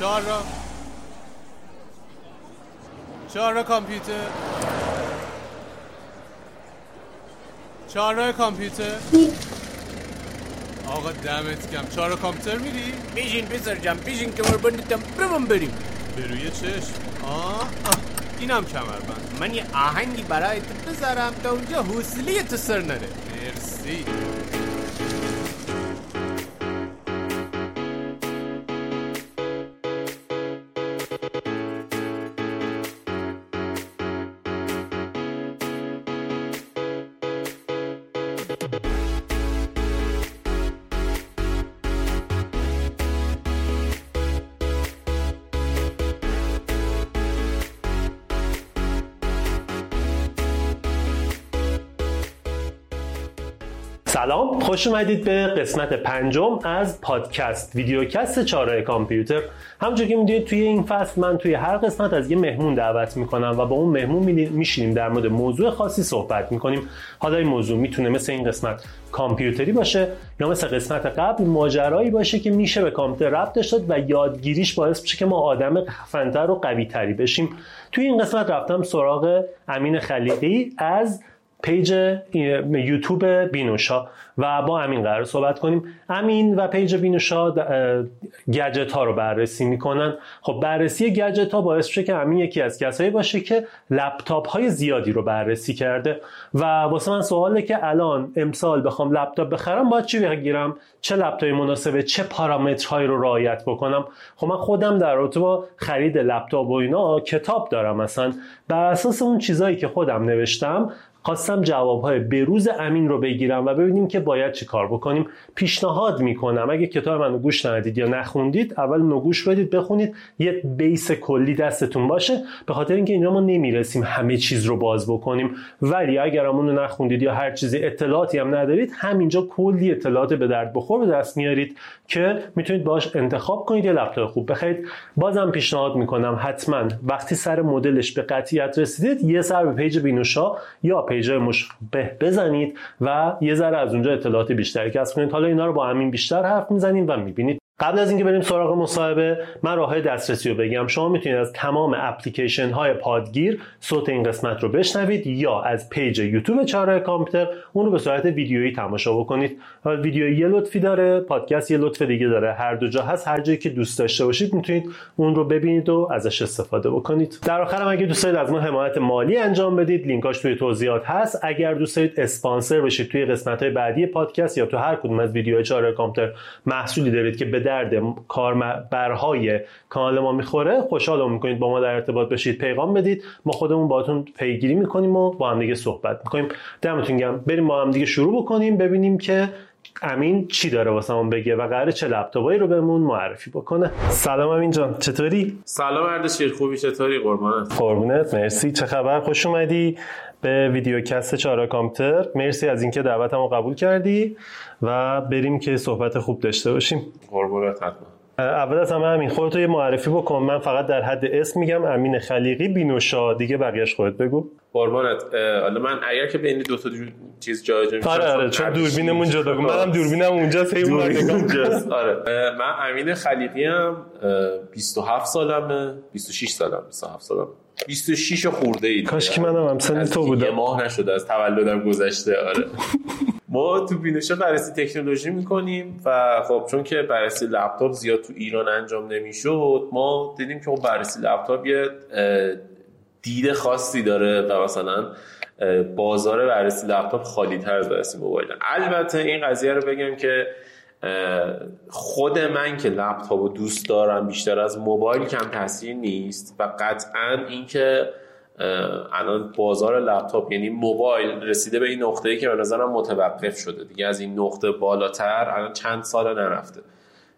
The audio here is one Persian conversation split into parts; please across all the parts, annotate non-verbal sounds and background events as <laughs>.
چهار را. چهار را کامپیوتر. چهار را کامپیوتر. آقا دمت کم چهار را کامپیوتر میری؟ بیشین پسر جم بیشین که مربندتم برم بریم به روی چشم. آه, آه. اینم کمربند. من یه آهنگی برای تو بذارم تا اونجا حوصله تو سر نره. مرسی. سلام خوش اومدید به قسمت پنجم از پادکست ویدیوکست چاره کامپیوتر. همونجور که می‌دونید توی این فصل من توی هر قسمت از یه مهمون دعوت می‌کنم و با اون مهمون میشینیم در مورد موضوع خاصی صحبت می‌کنیم. حالا این موضوع می‌تونه مثل این قسمت کامپیوتری باشه یا مثل قسمت قبل ماجرایی باشه که میشه به کامپیوتر ربط داشت و یادگیریش باعث بشه که ما آدم خفنتر و قوی تری بشیم. توی این قسمت رفتم سراغ امین خلیقی از page یوتیوب بینوشا و با امین قرار صحبت کنیم. امین و page بینوشا گجت ها رو بررسی می‌کنن. خب بررسی گجت ها باعث شده که امین یکی از کسایی باشه که لپتاپ های زیادی رو بررسی کرده. و واسه من سواله که الان امسال بخوام لپتاپ بخرم باید چی بگیرم؟ چه لپتاپی مناسبه؟ چه پارامترهایی رو رعایت بکنم؟ خب من خودم در رابطه با خرید لپتاپ و اینا کتاب دارم مثلا بر اساس اون چیزایی که خودم نوشتم خواستم جوابهای بروز امین رو بگیرم و ببینیم که باید چی کار بکنیم. پیشنهاد می‌کنم. اگه کتاب منو گوش ندید یا نخوندید اول نگوش بدید بخونید. یه بیس کلی دستتون باشه. به خاطر اینکه اینجا ما نمی‌رسیم همه چیز رو باز بکنیم. ولی اگر رو نخوندید یا هر چیزی اطلاعاتی هم ندارید همینجا کلی اطلاعات به درد بخور به دست میارید که می‌تونید باش انتخاب کنید یه لپتاپ خوب بخرید. بازم پیشنهاد می‌کنم. حتما وقتی سر مدلش به قطعیت رسیدید یه سر به page بینوشا یا page مشابه بزنید و یه ذره از اونجا اطلاعات بیشتری کسب کنید. حالا اینا رو با امین بیشتر حرف می‌زنیم و می‌بینید قبل از اینکه بریم سراغ مصاحبه من راه دسترسی رو بگم. شما می‌تونید از تمام اپلیکیشن های پادگیر صوت این قسمت رو بشنوید یا از page یوتیوب چهارراه کامپیوتر اون رو به صورت ویدیویی تماشا بکنید. ویدیو یه لطفی داره پادکست یه لطف دیگه داره. هر دو جا هست. هر جایی که دوست داشته باشید می‌تونید اون رو ببینید و ازش استفاده بکنید. در آخرم اگه دوست دارید از ما حمایت مالی انجام بدید لینکاش توی توضیحات هست. اگر دوست دارید اسپانسر بشید توی قسمت های بعدی پادکست یا تو هر کدوم از ویدیوهای چهارراه کامپیوتر محصولی دارید که به درد کاربرهای کانال ما می‌خوره خوشحال می‌کنید با ما در ارتباط بشید پیغام بدید. ما خودمون باهاتون پیگیری می‌کنیم و با هم دیگه صحبت می‌کنیم. دمتون گرم. بریم با هم دیگه شروع بکنیم ببینیم که امین چی داره واسمون بگه و قراره چه لپتاپایی رو بهمون معرفی بکنه؟ سلام امین جان چطوری؟ سلام اردشیر خوبی چطوری؟ قربانت قربونت مرسی. چه خبر؟ خوش اومدی به ویدیوکست چهارراه کامپیوتر. مرسی از اینکه دعوتمو قبول کردی و بریم که صحبت خوب داشته باشیم. قربونت حتما. اول از همه همین خودتو یه معرفی بکن. من فقط در حد اسم میگم امین خلیقی بینوشا. دیگه بقیهش خودت بگو. قربانت. حالا من اگر که بین دو تا چیز جا جا آره آره چون دوربینمون جدا منم دوربینم اونجا هی اونجاست. آره. من امین خلیقی ام. 27 سالمه. 26 سالم 27 سالم 26 خورده ای کاش که منم هم سن تو بودم. یه ماه نشده از تولدم گذشته آره. <laughs> ما تو بینوشا بررسی تکنولوژی می‌کنیم و خب چون که بررسی لپتاپ زیاد تو ایران انجام نمی‌شد ما دیدیم که خب بررسی لپتاپ یه دید خاصی داره و مثلا بازار بررسی لپتاپ خالی تر از بررسی موبایل. البته این قضیه رو بگم که خود من که لپتاپ دوست دارم بیشتر از موبایل کم تاثیر نیست و قطعا اینکه الان بازار لپتاپ یعنی موبایل رسیده به این نقطه‌ای که به نظرم متوقف شده. دیگه از این نقطه بالاتر الان چند سال نرفته.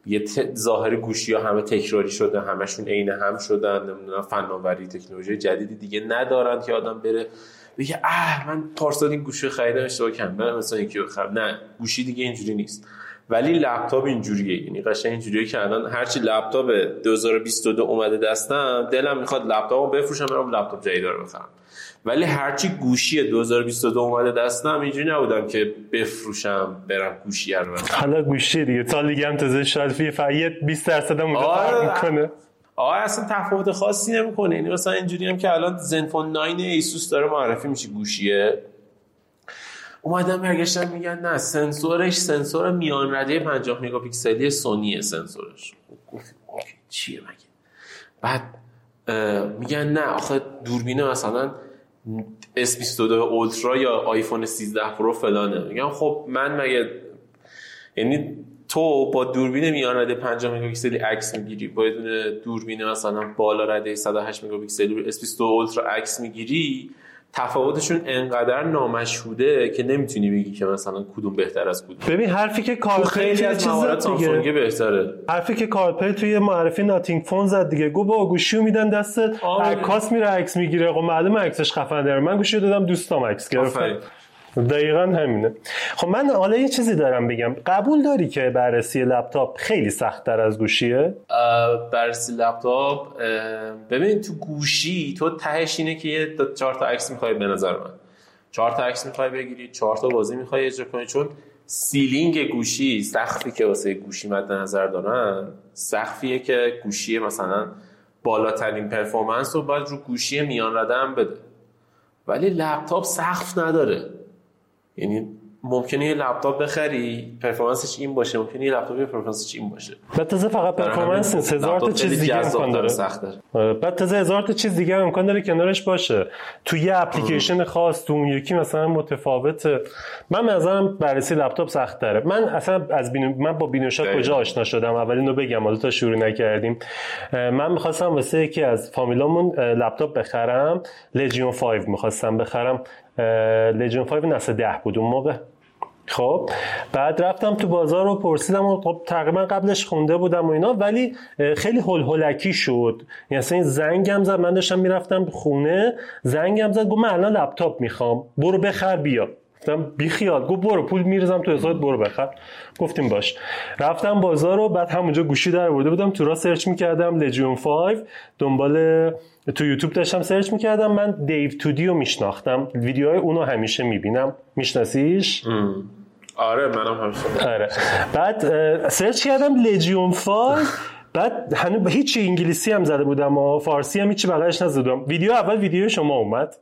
یه ظاهر گوشی ها همه تکراری شده همشون عین هم شدن نمی‌دونم فناوری تکنولوژی جدیدی دیگه ندارن که آدم بره بگه اه من پارسال این گوشی خریدم اشتباه کردم مثلا یکی بخرم. نه گوشی دیگه اینجوری نیست. ولی لپتاپ اینجوریه. یعنی قشنگ اینجوریه که الان هرچی لپتاپ 2022 اومده دستم دلم می‌خواد لپتاپمو بفروشم برم لپتاپ جدید رو بخرم. ولی هرچی گوشی 2022 اومده دستم اینجوری نبودم که بفروشم برم گوشی رو حالا گوشی دیگه. سال دیگه هم تازه شاید فی فقط 20 درصد هم فرق می‌کنه. آقا اصلا تفاوت خاصی نمی‌کنه. یعنی مثلا اینجوری هم که الان زنفون 9 ایسوس داره معرفی میشه گوشیه. اومدن برگشتن میگن نه سنسورش سنسور میان رده 50 مگاپیکسلی سونیه سنسورش. چیه مگه؟ بعد میگن نه آخه دوربین مثلا S22 اولترا یا آیفون 13 پرو فلانه. میگم خب من مگه یعنی تو با دوربین میان رده 50 مگاپیکسلی عکس می‌گیری با دوربین مثلا بالا رده 108 مگاپیکسلی S22 اولترا عکس می‌گیری تفاوتشون انقدر نامشهوده که نمی‌تونی بگی که مثلا کدوم بهتر از کدوم. ببین حرفی که کارل پی خیلی از موارد سامسونگ بهتره. حرفی که کارل پی توی معرفی ناتینگ فون زد دیگه. گوشی میدن دست عکاس میره عکس می‌گیره. خب معلومه عکسش خفن داره من گوشی دادم دوستام عکس گرفتم دقیقا همینه. خب من حالا یه چیزی دارم بگم. قبول داری که بررسی لپتاپ خیلی سخت تر از گوشیه؟ بررسی لپتاپ ببین تو گوشی تو تهش اینه که یه چهار تا عکس می‌خوای به نظر من. چهار تا عکس می‌خوای بگیری چهار تا بازی می‌خوای اجرا کنی. چون ceiling گوشی سقفی که واسه گوشی مد نظر دارن سقفیه که گوشی مثلا بالاترین performance رو باید رو گوشی میان رده‌م بده. ولی لپتاپ سقف نداره. یعنی ممکنه یه لپتاپ بخری performance ش این باشه ممکنه یه لپتاپ performance ش این باشه. بعد تازه فقط پرفورمنس نیست هزار تا چیز دیگه امکان داره آره، بعد تازه هزار تا چیز دیگه امکان داره کنارش باشه. تو یه اپلیکیشن خاص تو اون یکی مثلا متفاوته. من نظرم بررسی لپتاپ سخت داره. من اصلا از بینو... من با بینوشا کجا آشنا شدم؟ اولین رو بگم حالا تا شروع نکردیم. من می‌خواستم واسه یکی از فامیلامون لپتاپ بخرم. لژیون 5 می‌خواستم بخرم. لژیون 5 نسل 10 بود اون موقع. خب بعد رفتم تو بازار رو پرسیدم و خب تقریبا قبلش خونده بودم و اینا ولی خیلی هول هولکی شد. یعنی این زنگم زد من داشتم می‌رفتم خونه زنگم زد گفت من الان لپتاپ می‌خوام برو بخر بیا. گفتم بی خیال گفت برو پول میرزم تو حسابت برو بخر. گفتیم باش. رفتم بازار و بعد همونجا گوشی در آورده بودم. تو راه سرچ می‌کردم لژیون 5 دنبال تو یوتیوب داشتم سرچ می‌کردم. من دیو تودی رو میشناختم. ویدیوهای اونو همیشه می‌بینم. میشناسیش؟ آره منم همیشه آره. بعد سرچ کردم لژیون 5 بعد هنوز هیچ انگلیسی هم زده بودم و فارسی هم هیچی بغلش نزدم. ویدیو اول ویدیو شما اومد.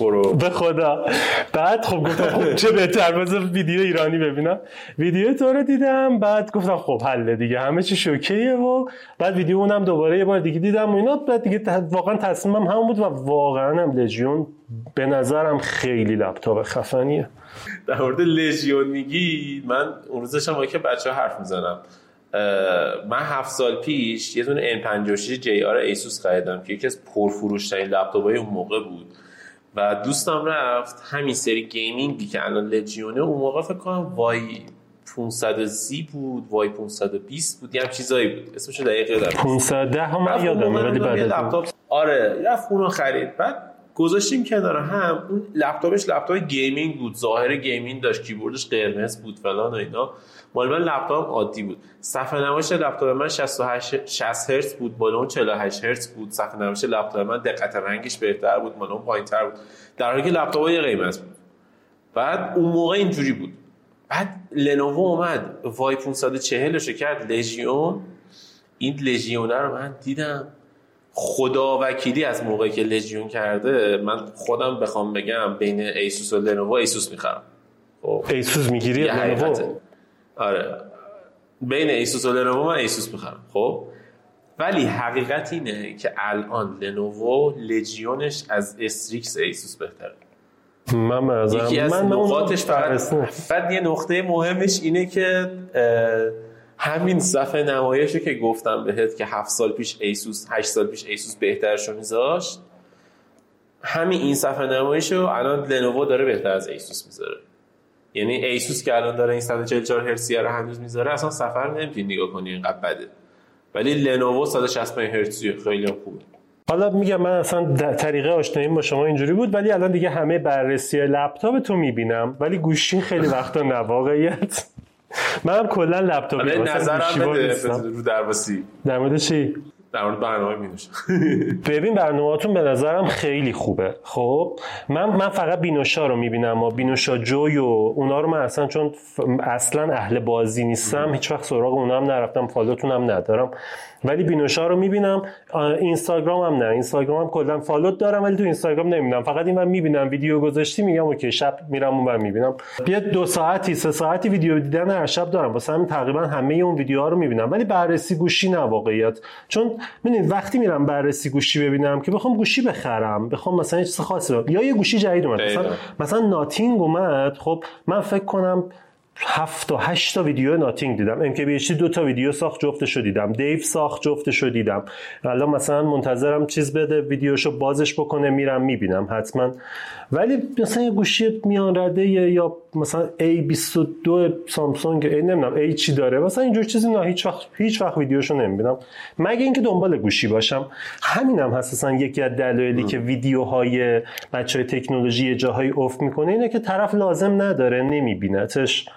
برو. به خدا. بعد خب گفتم خب چه بهتر بذار ویدیو ایرانی ببینم. ویدیو تو رو دیدم بعد گفتم خب حله دیگه همه چی شوکیه و بعد ویدیو اونم دوباره یه بار دیگه دیدم و اینا. بعد دیگه واقعا تصمیمم همون بود و واقعا هم لژیون به نظرم خیلی لپتاپ خفنیه. در مورد لژیون میگی من اون روزش هم که بچه ها حرف می‌زنم من هفت سال پیش یه دونه N56 JR ایسوس خریدم که یکی از پرفروشترین لپتاپ های اون موقع بود. و دوستم رفت همین سری گیمینگی که الان لژیونه اون موقع فکر کنم وای 530 بود وای 520 بود یه همچین چیزایی بود. اسمش دقیق ندارم. 510 هم من یادم ولی بعد آره رفت اونو خرید. بعد گذاشتیم کنار هم اون لپتاپش لپتاپ gaming بود. ظاهر gaming داشت کیبوردش قرمز بود فلان و اینا. مال من لپتاپ عادی بود. صفحه نمایش لپتاپ من 68 60 هرتز بود. بالا اون 48 هرتز بود. صفحه نمایش لپتاپ من دقت رنگش بهتر بود. مال اون پایینتر بود. در حالی که لپتاپ یه قیمت بود. بعد اون موقع اینجوری بود. بعد لنوو اومد. وای 540 رو کرد. لژیون. این لژیونه رو من دیدم. خدا وکیلی از موقعی که لژیون رو کرده من خودم بخوام بگم بین ایسوس و لنوو ایسوس می‌خرم. ایسوس می‌گیری لنوو آره. بین ایسوس و لنوو من ایسوس می‌خرم. خب؟ ولی حقیقت اینه که الان لنوو لژیونش از استریکس ایسوس بهتره. من یکی از من نقاطش فقط, فقط یه نقطه مهمش اینه که همین صفحه نمایشی که گفتم بهت که هفت سال پیش ایسوس هشت سال پیش ایسوس بهترشو میذاشت همین این صفحه نمایش رو الان لنوو داره بهتر از ایسوس می‌ذاره. یعنی ایسوس که الان داره این 144 هرتزی رو هنوز می‌ذاره اصلا صفحه رو نمی‌تونی نگاه کنی اینقدر بده. ولی لنوو 165 هرتزی خیلی خوبه. حالا میگم من اصلا طریقه آشناییم با شما اینجوری بود ولی الان دیگه همه بررسی لپتاپ تو می‌بینم. ولی گوشی خیلی وقتا نه واقعیت منم کلا لپتاپی نظرم بده رو درواسی در مورد چی؟ در مورد برنامه مینوش <laughs> ببین برنامهاتون به نظرم خیلی خوبه. خب من من فقط بینوشا رو می‌بینم و بینوشا جوی و اونا رو من اصلا چون اصلا اهل بازی نیستم هیچ وقت سراغ اونا هم نرفتم فالوتون هم ندارم. ولی بینوشا رو می‌بینم اینستاگرام هم نه. اینستاگرام هم کلا فالوت دارم ولی تو اینستاگرام نمی‌بینم. فقط این من می‌بینم ویدیو گذاشتی میگم اوکی شب میرم اون می‌بینم. بیا دو ساعتی سه ساعتی ویدیو دیدن هر شب دارم. واسه همین تقریبا همه اون ویدیوها رو می‌بینم. ولی بررسی گوشی نه واقعیت. چون ببینید وقتی میرم بررسی گوشی ببینم که بخوام گوشی بخرم بخوام مثلا یه چیز خاصی یا یه گوشی جدید اومد. مثلا مثلا ناتینگ اومد. خب من فکر کنم هفت و هشت تا ویدیو ناتینگ دیدم. ام که دو تا ویدیو ساخت جفتشو دیدم. دیو ساخت جفتشو دیدم. الان مثلا منتظرم چیز بده ویدیوشو بازش بکنه میرم می‌بینم حتما. ولی مثلا یه گوشی میان رده یا مثلا A22 سامسونگ ای نمی‌دونم ای چی داره. مثلا اینجور چیزی نه هیچ وقت هیچ وقت ویدیوشو نمی‌بینم. مگه اینکه دنبال گوشی باشم. همینم هم هست یکی از دلایلی که ویدیوهای بچهای تکنولوژی جاهایی افت می‌کنه اینه که طرف لازم نداره نمیبینتش.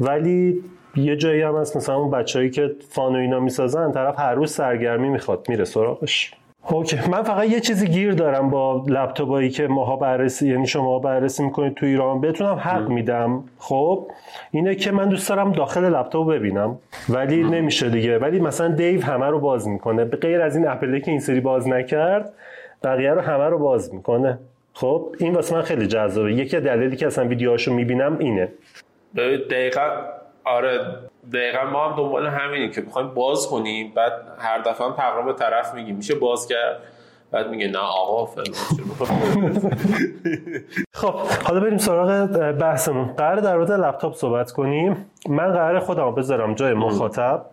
ولی یه جایی هم هست مثلا اون بچههایی که فان و اینا می‌سازن طرف هر روز سرگرمی می‌خواد میره سراغش. اوکی. من فقط یه چیزی گیر دارم با لپتاپایی که ماها بررسی یعنی شما بررسی می‌کنید تو ایران. بتونم حق میدم. خب؟ اینه که من دوست دارم داخل لپتاپ ببینم. ولی نمیشه دیگه. ولی مثلا دیو همه رو باز می‌کنه. به غیر از این اپلی که این سری باز نکرد بقیه رو همه رو باز می‌کنه. خب؟ این واسه من خیلی جذابه. یکی دلیلی که اصلا ویدیوهاشو می‌بینم اینه. دقیقا آره دقیقا ما هم دنبال همینیم که می‌خوایم باز کنیم بعد هر دفعه هم تقریبا طرف میگیم. میشه باز کرد؟ بعد میگه نه آقا <laughs> خب حالا بریم سراغ بحثمون. قرار در مورد لپتاپ صحبت کنیم. من قرار خودم بذارم جای مخاطب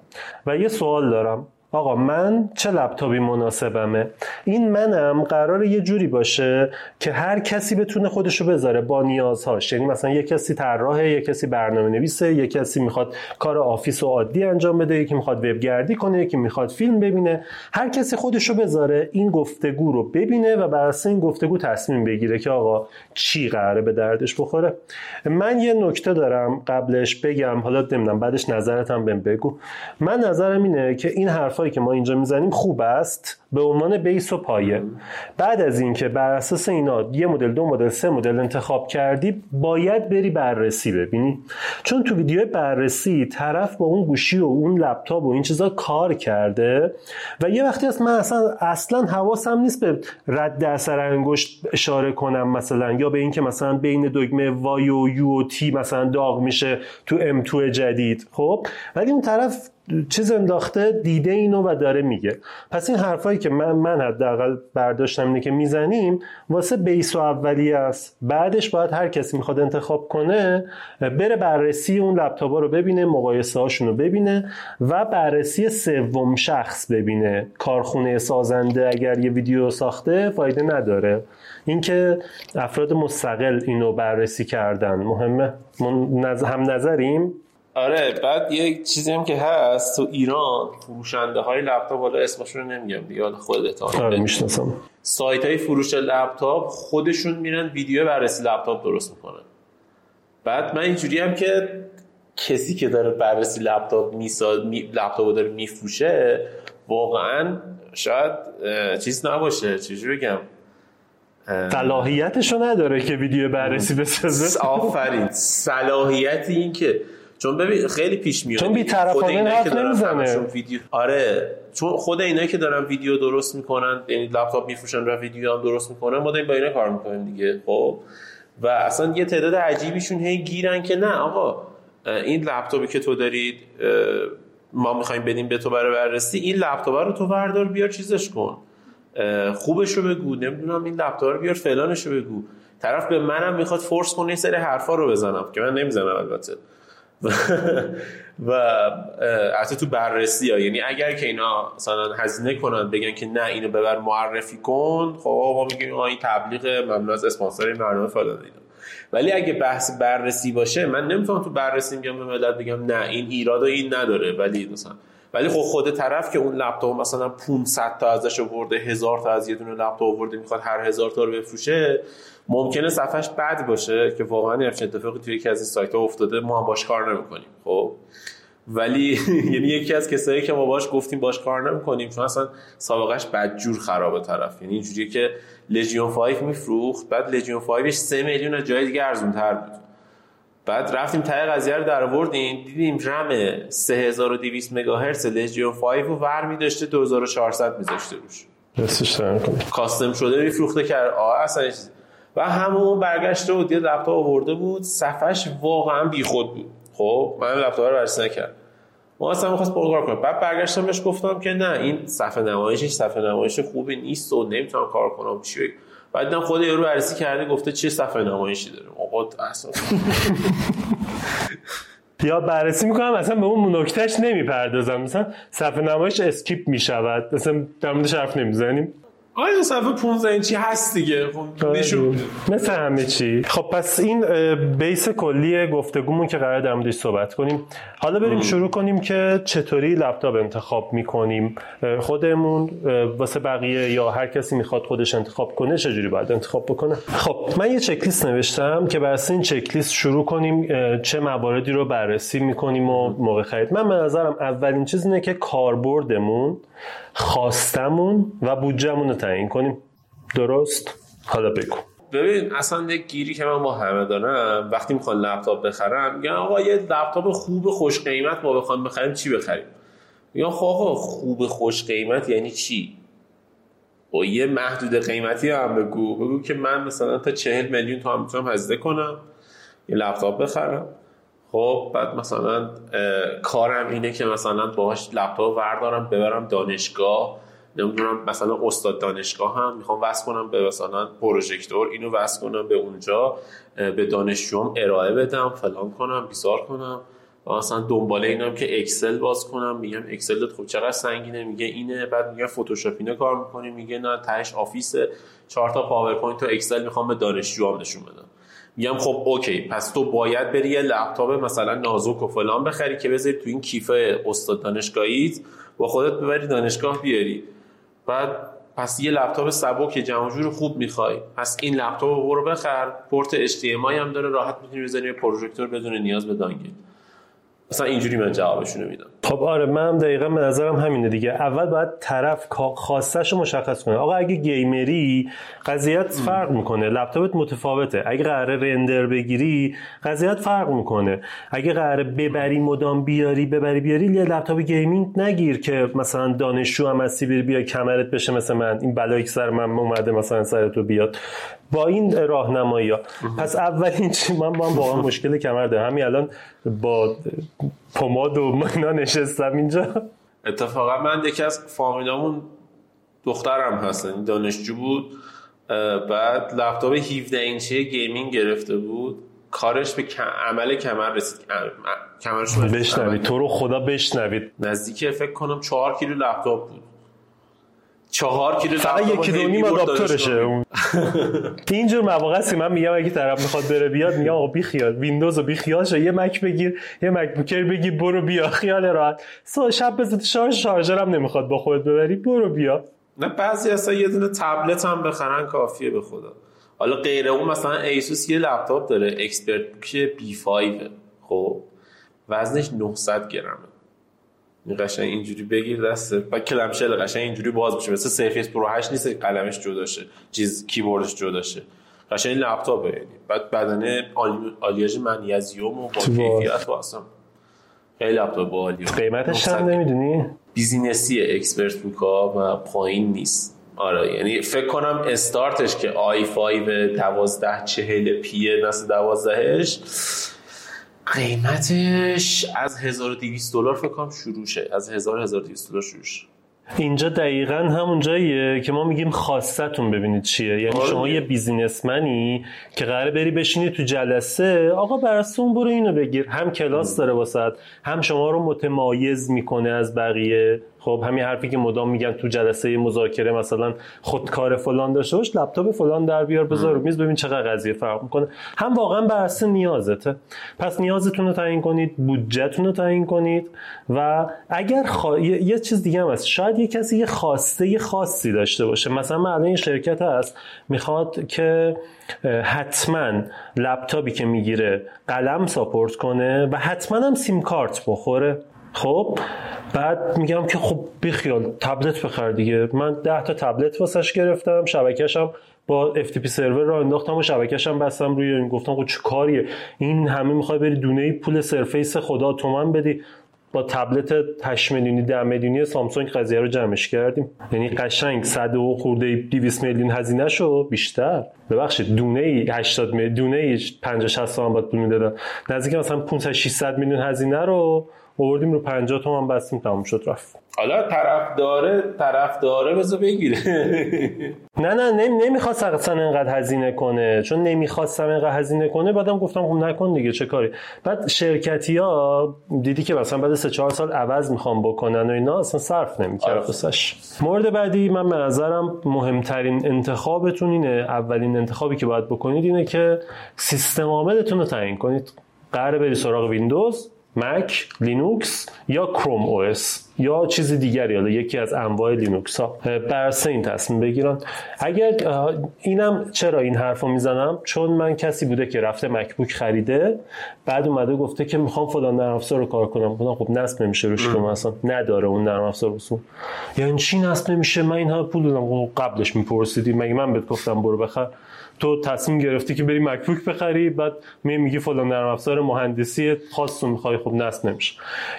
و یه سوال دارم. آقا من چه لپتاپی مناسبمه؟ این منم قرار یه جوری باشه که هر کسی بتونه خودشو بذاره با نیازهاش. یعنی مثلا یه کسی طراحه یه کسی برنامه نویسه یه کسی می‌خواد کار آفیس و عادی انجام بده یکی می‌خواد وبگردی کنه یکی می‌خواد فیلم ببینه. هر کسی خودشو بذاره این گفتگو رو ببینه و بر اساس این گفتگو تصمیم بگیره که آقا چی قراره به دردش بخوره. من یه نکته دارم قبلش بگم حالا نمی‌دونم بعدش نظرتم بهم بگو. من نظرم اینه که این حرفای که ما اینجا می‌زنیم خوب است به عنوان بیس و پایه. بعد از اینکه بر اساس اینا یه مدل دو مدل سه مدل انتخاب کردی باید بری بررسی ببینی. چون تو ویدیو بررسی طرف با اون گوشی و اون لپتاپ و این چیزا کار کرده و یه وقتی از من اصلا اصلا حواسم نیست به رد اثر انگشت اشاره کنم مثلا یا به اینکه مثلا بین دگمه وای و یو و تی مثلا داغ میشه تو ام 2 جدید. خب؟ ولی اون طرف چیز انداخته دیده اینو و داره میگه. پس این حرفایی که من من حداقل برداشتم اینه که می‌زنیم واسه بیس و اولی است. بعدش باید هر کسی می‌خواد انتخاب کنه بره بررسی اون لپتاپ رو ببینه مقایسه هاشون رو ببینه و بررسی سوم شخص ببینه. کارخونه سازنده اگر یه ویدیو ساخته فایده نداره. اینکه افراد مستقل اینو بررسی کردن. مهمه؟ هم نظریم؟ آره بعد یه چیزی هم که هست تو ایران فروشنده های لپتاپ حالا اسمشون رو نمیگم دیگه حالا خودت آره می‌شناسم. سایت های فروش لپتاپ خودشون میرن ویدیو بررسی لپتاپ درست می‌کنن. بعد من اینجوری هم که کسی که داره بررسی لپتاپ میساد می... لپتاپ داره میفروشه واقعا شاید چیز نباشه. چجوری بگم؟ صلاحیتشو نداره که ویدیو بررسی بسازه. آفرین. صلاحیت این که چون ببین خیلی پیش میاد. چون بی‌طرفانه حرف نمی‌زنه. ویدیو آره چون خود اینایی که دارن ویدیو درست می‌کنن یعنی لپتاپ میفروشن و ویدیو هم درست می‌کنن ما داریم با اینا کار می‌کنیم دیگه خب؟ و اصلا یه تعداد عجیبیشون هی گیرن که نه آقا این لپتاپی که تو دارید ما می‌خوایم بدیم به تو برای بررسی این لپتاپ رو تو بردار بیار چیزش کن. خوبش رو بگو نمی‌دونم این لپتاپ رو بیار فلانش رو بگو. طرف به منم می‌خواد فورس کنه این سری حرفا رو بزنم که من نمی‌زنم البته. و <laughs> حتی تو بررسی ها یعنی اگر که اینا مثلا هزینه کنن بگن که نه اینو ببر معرفی کن خب ما میگیم این تبلیغ ممنوع از اسپانسر برنامه فلان اینا. ولی اگه بحث بررسی باشه من نمی‌تونم تو بررسی میگم به ملت بگم نه این ایراد و این نداره. ولی مثلا ولی خب خود طرف که اون لپتاپ مثلا 500 تا ازش آورده هزار تا از یه دونه لپتاپ آورده می‌خواد هر هزار تا رو بفروشه ممکنه صفحش بد باشه که واقعا همچین اتفاقی توی یکی از این سایت ها افتاده ما هم باش کار نمی‌کنیم خب؟ ولی <laughs> یعنی یکی از کسایی که ما باش گفتیم باش کار نمی‌کنیم چون اصلا سابقش بدجور خرابه طرف. یعنی اینجوریه که لژیون 5 میفروخت بعد لژیون 5 3 میلیون از جای دیگه ارزون تر بود. بعد رفتیم تای قضیه رو در آوردیم دیدیم رم 3200 مگاهرتز لژیون 5 رو ور می داشته 2400 میذاشته روش. کاستم شده میفروخته کرد آه اصلا و همون برگشته بود یه لپتاپ آورده بود. صفحش واقعا بیخود بود. خب من لپتاپ رو بررسی نکردم. ما اصلا می‌خواست کار کنم. بعد برگشتم بهش گفتم که نه این صفحه نمایشش صفحه نمایش خوبی نیست و نمی‌تونم کار کنم. چی؟ بعد دیدم خود یارو بررسی کرده گفته چه صفحه نمایشی داره. آقا اصلا یا بررسی می‌کنم. اصلا به اون نکتهش نمی‌پردازم. مثلا صفحه نمایش اسکیپ می‌شود. مثلا در موردش حرف نمی‌زنیم. آیا صفحه 15 اینچی هست دیگه. خب آره. نشون مثل همه چی. خب پس این بیس کلی گفتگومون که قرار در موردش صحبت کنیم. حالا بریم شروع کنیم که چطوری لپتاپ انتخاب می‌کنیم. خودمون واسه بقیه یا هر کسی می‌خواد خودش انتخاب کنه چجوری باید انتخاب بکنه؟ خب من یه چکلیست نوشتم که بر این چکلیست شروع کنیم چه مواردی رو بررسی می‌کنیم و موقع خرید. من به نظرم اولین چیز اینه که کاربردمون خواستمون و بودجهمون رو تعیین کنیم. درست؟ حالا بگو. ببین اصلا یک گیری که من با همه دارم وقتی می‌خوان لپتاپ بخرم میگن آقا یه لپتاپ خوب خوش قیمت ما بخوام بخریم چی بخریم؟ میگن خب آقا خوب خوش قیمت یعنی چی؟ با یه محدود قیمتی هم بگو. بگو که من مثلا تا چهل میلیون تا هم می‌تونم هزینه کنم یه لپتاپ بخرم. خب بعد مثلا کارم اینه که مثلا باهاش لپتاپ وردارم ببرم دانشگاه. نمی‌دونم مثلا استاد دانشگاه هم می‌خوام وصل کنم به مثلا پروژکتور اینو وصل کنم به اونجا به دانشجوام ارائه بدم فلان کنم بیزار کنم. و مثلا دنباله اینم که اکسل باز کنم میگم اکسل خب چقدر سنگینه میگه اینه بعد میگه فتوشاپ اینه کار می‌کنی میگه نه تهش آفیس چهار تا پاورپوینت و اکسل می‌خوام به دانشجوام نشون بدم. میگم خب okay پس تو باید بری یه لپتاپ مثلا نازک و فلان بخری که بذاری تو این کیف استاد دانشگاهیت با خودت ببری دانشگاه بیاری. بعد پس یه لپتاپ سبک جمع جور خوب می‌خوای. پس این لپتاپ رو برو بخر پورت HDMI هم داره راحت می‌تونی بزنی پروژکتور بدون نیاز به dongle مثلا اینجوری من جوابشونو میدم خب آره منم دقیقا به نظرم همینه دیگه. اول باید طرف خواستش رو مشخص کنه. آقا اگه gamer ی قضیت فرق می‌کنه. لپتاپت متفاوته. اگه قراره render بگیری قضیت فرق می‌کنه. اگه قراره ببری مدام بیاری ببری بیاری یه لپتاپ gaming نگیر که مثلا دانشجو هم هستی بری بیا کمرت بشه مثل من این بلایی که سر من اومده مثلا سر تو بیاد. با این راهنمایی ها پس اولین چیز من با هم واقعا مشکل کمر دارم. همین الان با پماد و اینا نشستم اینجا. اتفاقا من یکی از فامیلامون دخترم هستن دانشجو بود. بعد لپتاپ 17 اینچی gaming گرفته بود. کارش به عمل کمر رسید. کمرش بشنوید. تو رو خدا بشنوید. نزدیک فکر کنم 4 کیلو لپتاپ بود. چهار کیلو فقط یک کیلو نیم آداپتورشه اینجور مواقع است من میگم اگه طرف می‌خواد بره بیاد میگم آقا بی خیال ویندوز رو بی خیال شو یه مک بگیر یه MacBook Air بگیر برو بیا خیال راحت. سو شب بزن شارژ هم نمی‌خواد با خودت ببری برو بیا. نه بعضی اصلا یه دونه تبلت هم بخرن کافیه به خدا. حالا غیر اون مثلا ایسوس یه لپتاپ داره Expert B5 خب وزنش 900 گرمه. قشنگ اینجوری بگیر دسته و clamshell قشنگ اینجوری باز بشه مثل Surface Pro 8 نیست قلمش جداشه چیز کیبوردش جداشه قشنگ لپتاپه یعنی. بعد بدنه آلیاژ منیزیوم و با کیفیت واسم خیلی لپتاپ باحالیه قیمتش هم نمی‌دونی business ی ExpertBook ا و پایین نیست. آره یعنی فکر کنم استارتش که i5 12 40 P نسل 12 قیمتش از 1200 دلار فکر کنم شروع شه. از 1000 1200 دلار شروع شه. اینجا دقیقا همون جاییه که ما میگیم خواستتون ببینید چیه. یعنی آره. شما یه بیزینسمنی که قراره بری بشینی تو جلسه آقا براسه اون برو اینو بگیر. هم کلاس داره واسط هم شما رو متمایز می‌کنه از بقیه. خب همین حرفی که مدام میگن تو جلسه مذاکره مثلا خودکار فلان داشته باش لپتاپ فلان در بیار بذار رو میز ببین چقدر قضیه فرق می‌کنه. هم واقعا اساس نیازته. پس نیازتون رو تعیین کنید بودجهتون رو تعیین کنید و اگر خوا... یه چیز دیگه هم هست. شاید یه کسی یه خواسته یه خاصی داشته باشه. مثلا من این شرکت هست می‌خواد که حتما لپتاپی که می‌گیره قلم ساپورت کنه و حتما هم سیم کارت بخوره. خب بعد میگم که خب بیخیال تبلت بخر دیگه. من ده تا تبلت واسش گرفتم شبکهشم با FTP سرور را انداختم و شبکهشم بستم روی این. گفتم خب چه کاریه؟ این همه می‌خوای بری دونه پول سرفیس خدا تومن بدی. با تبلت 8 میلیونی 10 میلیونی سامسونگ قضیه رو جمعش کردیم. یعنی قشنگ 100 و خورده 200 میلیون هزینه شو بیشتر. ببخشید دونه ای 80 میلیون دونه ای 50 60 تومن پول می‌دادن نزدیک مثلا 500 600 میلیون هزینه رو آوردیم رو 50 تومن بستیم تموم شد رفت. حالا طرف داره طرف داره بذار بگیره. <laughs> نه نه نمی نمی‌خواست اصلا اینقدر هزینه کنه. چون نمی‌خواستم اینقدر هزینه کنه بعدم گفتم خب نکن دیگه چه کاری. بعد شرکتی ها دیدی که مثلا بعد 3 4 سال عوض می‌خوام بکنن و اینا اصلا صرف نمی‌کرد واسش. مورد بعدی من به نظرم مهمترین انتخابتون اینه اولین انتخابی که باید بکنید اینه که سیستم عاملتون رو تعیین کنید. قراره بری سراغ ویندوز. مک، لینوکس یا Chrome OS یا چیز دیگری حالا یکی از انواع لینوکس ها. بر این تصمیم بگیرن. اگر اینم چرا این حرفو می‌زنم؟ چون من کسی بوده که رفته MacBook خریده بعد اومده گفته که می‌خوام فلان نرم افزار رو کار کنم. گفتم خب نصب نمیشه روش که اصلا نداره اون نرم افزار رسوم یعنی چی نصب نمیشه؟ من اینها پول دادم. خب قبلش میپرسیدی. مگه من بهت گفتم برو بخر؟ تو تصمیم گرفتی که بری مکبوک بخری بعد می میگی فلان نرم افزار مهندسی خاص رو می‌خوای خب نصب نمیشه.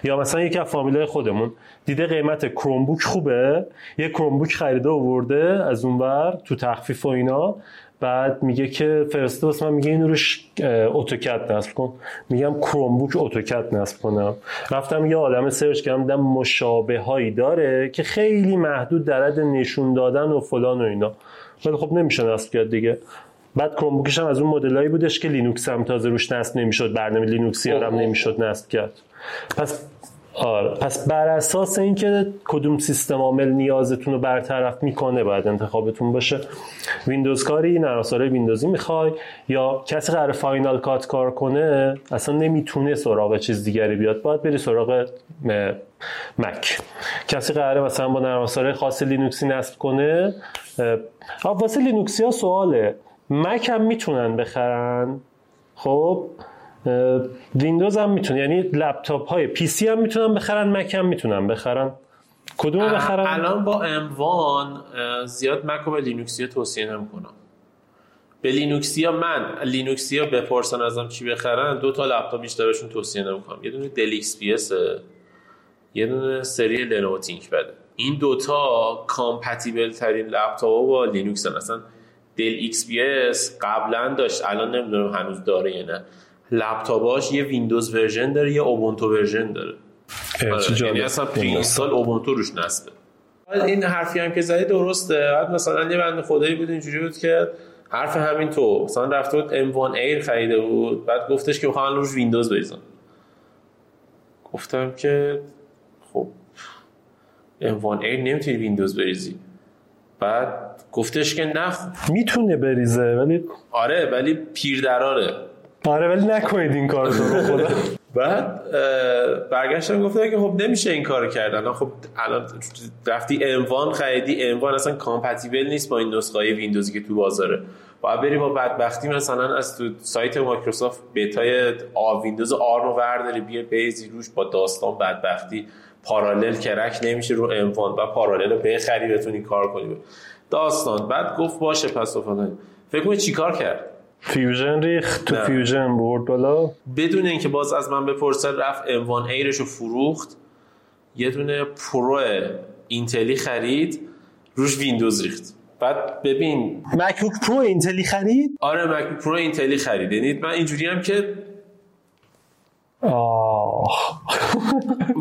یا مثلا یکی از فامیلای خودمون دیده قیمت کرومبوک خوبه. یه کرومبوک خریده آورده از اونور تو تخفیف و اینا. بعد میگه که فرسته واسه من میگه اینو روش AutoCAD نصب کن. میگم Chromebook AutoCAD نصب کنم. رفتم یه عالم سرچ کردم دیدم مشابه هایی داره که خیلی محدود در حد نشون دادن و فلان و اینا. ولی خب نمیشه نصب کرد دیگه. بعد Chromebook ش هم از اون مدلایی بودش که لینوکس هم تازه روش نصب نمی‌شد. برنامه لینوکسی هم نمی‌شد نصب کرد. پس آره. پس بر اساس اینکه کدوم سیستم عامل نیازتون رو برطرف می‌کنه باید انتخابتون باشه. ویندوز کاری نرم ویندوزی می‌خوای یا کسی قرار Final Cut کار کنه اصلا نمی‌تونه سراغ چیز دیگری بیاد. باید بری سراغ مک. کسی قراره مثلا با نرم خاص لینوکسی نصب کنه واسه لینوکسی ها سواله. مک هم می‌تونن بخرن. خب؟ ویندوز هم می‌تونه یعنی لپتاپ های PC هم می‌تونن بخرن مک هم می‌تونن بخرن. کدوم بخرن؟ الان با M1 زیاد مک رو به لینوکسی توصیه نمی‌کنم. به لینوکسی ها من لینوکسی ها بپرسن ازم چی بخرن دو تا لپتاپ بیشتر بهشون توصیه نمی‌کنم. یه دونه Dell XPS یه دونه سری Lenovo ThinkPad ـه این دوتا compatible ترین لپتاپ با لینوکس هن. مثلا Dell XPS قبلا داشت الان نمی‌دونم هنوز داره یا نه. لپتاپاش یه Windows version داره یه Ubuntu version داره. آره، یعنی اصلا پری اینستال اوبونتو روش نصبه. این حرفی هم که زدی درسته. بعد مثلا یه بنده خدایی بود اینجوری بود که حرف همین تو مثلا رفته بود M1 Air خریده بود بعد گفتش که می‌خوام روش ویندوز بریزم. گفتم که خب M1 Air نمی‌تونی ویندوز بریزی. بعد گفتش که نه. می‌تونه بریزه ولی آره ولی پیر دراره آره ولی نکنید این کار رو خدا. بعد برگشتم گفتم که خب نمیشه این کار کردن خب الان رفتی اموان خریدی اموان اصلا compatible نیست با این نسخه های ویندوزی که تو بازاره. باید بری با بدبختی مثلا از تو سایت مایکروسافت بتای ویندوز ARM رو ورداری بیا بریزی روش با داستان بدبختی. Parallels crack نمیشه رو M1 و Parallels رو بخری بتونی کار کنی. داستان. بعد گفت باشه پس فکر کنید چیکار کرد؟ Fusion ریخت تو Fusion برد بالا. بدون اینکه باز از من بپرسه رفت M1 Air ش رو فروخت. یه دونه Pro اینتلی خرید روش ویندوز ریخت. بعد ببین. MacBook Pro اینتلی خرید؟ آره MacBook Pro اینتلی خرید. یعنی من اینجوری هم که آه.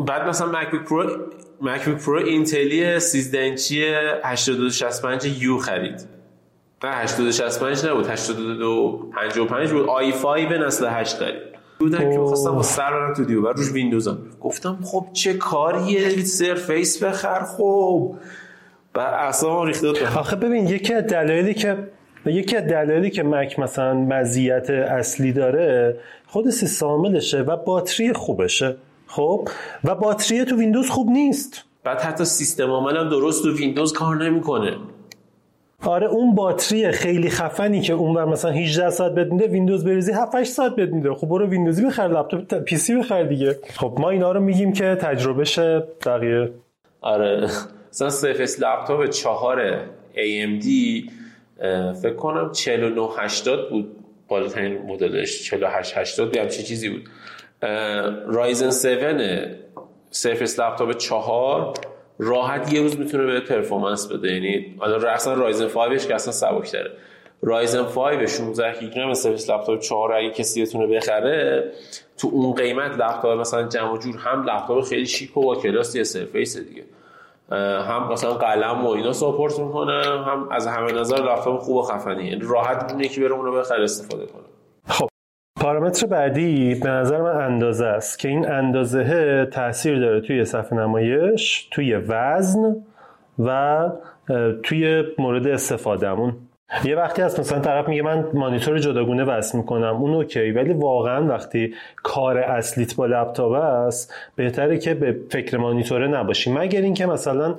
بعد مثلا MacBook Pro MacBook Pro اینتلی 13 اینچی 8265 یو خرید. نه 8065 نبود. 82 55 بود. آی 5 نسل 8 داریم. بودن که خواستم با سر برم تو دیو روش ویندوز هم. گفتم خب چه کاریه؟ سرفیس بخر خب. و اصلا ریخته آخه ببین یکی از دلایلی که یکی از دلایلی که مک مثلا مزیت اصلی داره خود سیستم عاملشه و باتری خوبشه. خب؟ و باتری تو ویندوز خوب نیست. بعد حتی سیستم عامل هم درست تو ویندوز کار نمی‌کنه. آره اون باتری خیلی خفنی که اون بر مثلا 18 ساعت بد میده ویندوز بریزی 7 8 ساعت بد میده. خب برو ویندوزی بخر لپتاپ PC بخر دیگه. خب ما اینا رو میگیم که تجربه شه بقیه. آره. مثلا Surface Laptop 4 AMD فکر کنم 4980 بود بالاترین مدلش. 4880 هم چه چیزی بود. Ryzen 7 Surface Laptop 4 راحت یه روز می‌تونه به performance بده. یعنی حالا اصلا Ryzen 5 که اصلا سبک داره Ryzen 5 16 گیگ رم Surface Laptop 4 اگه کسی بتونه بخره تو اون قیمت لپتاپ مثلا جمع جور هم لپتاپ خیلی شیک و با کلاس یه Surface دیگه. هم مثلا قلم و اینا support می‌کنه هم از همه نظر لپتاپ خوب و خفنی یعنی راحت می‌تونه یکی بره اون رو بخره استفاده کنه. پارامتر بعدی به نظر من اندازه است که این اندازه تاثیر داره توی صفحه نمایش توی وزن و توی مورد استفادهمون. یه وقتی هست مثلا طرف میگه من مانیتور جداگونه وصل می‌کنم اون اوکی ولی واقعا وقتی کار اصلیت با لپتاپ است بهتره که به فکر مانیتوره نباشی. مگر اینکه مثلا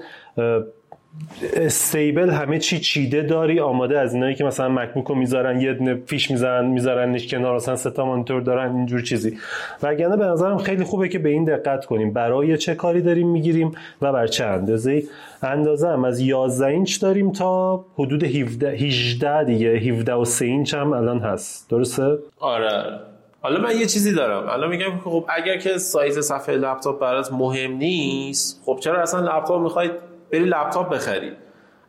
استیبل همه چی چیده داری؟ آماده از اینایی که مثلا مکبوکو می‌ذارن یه دونه فیش می‌ذارن میذارنش کنار مثلا سه مانیتور دارن اینجور چیزی. وگرنه به نظرم خیلی خوبه که به این دقت کنیم. برای چه کاری داریم می‌گیریم و بر چه اندازه اندازه هم از 11 اینچ داریم تا حدود 17 18 دیگه. 17 و 3 اینچ هم الان هست. درسته؟ آره. حالا من یه چیزی دارم. الان میگم خب اگر که سایز صفحه لپتاپ برات مهم نیست خب چرا اصلا لپتاپ می‌خواید بری لپتاپ بخری.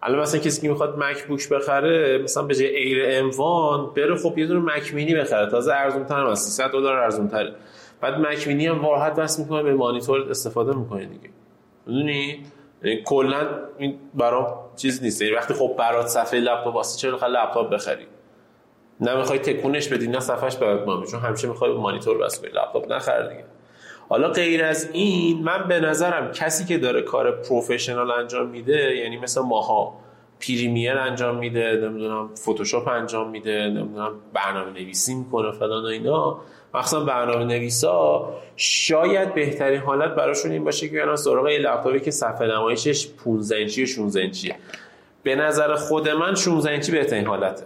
الان مثلا کسی که می‌خواد MacBook بخره مثلا به جای Air M1 بره خب یه دونه Mac mini بخره. تازه ارزون تر از 300 دلار ارزون تره بعد مک مینی هم راحت وصل می‌کنه به مانیتور استفاده می‌کنه دیگه. می‌دونی؟ یعنی کلا این برام چیز نیست. یعنی وقتی خب برات صفحه لپتاپ واسه چرا خاله لپتاپ بخری؟ نمی‌خوای تکونش بدی نه صفحش برات مهمه. چون همیشه می‌خوای مانیتور کنی. لپتاپ نخر دیگه. حالا غیر از این من به نظرم کسی که داره کار پروفشنال انجام میده یعنی مثل ماها پریمیر انجام میده نمی‌دونم فتوشاپ انجام میده نمی‌دونم برنامه نویسی می‌کنه فلان و اینا. مخصوصا برنامه نویسا شاید بهترین حالت براشون این باشه که بیان سراغ یه لپتاپی که صفحه نمایشش 15 اینچی و 16 اینچیه به نظر خود من 16 اینچی بهترین حالته.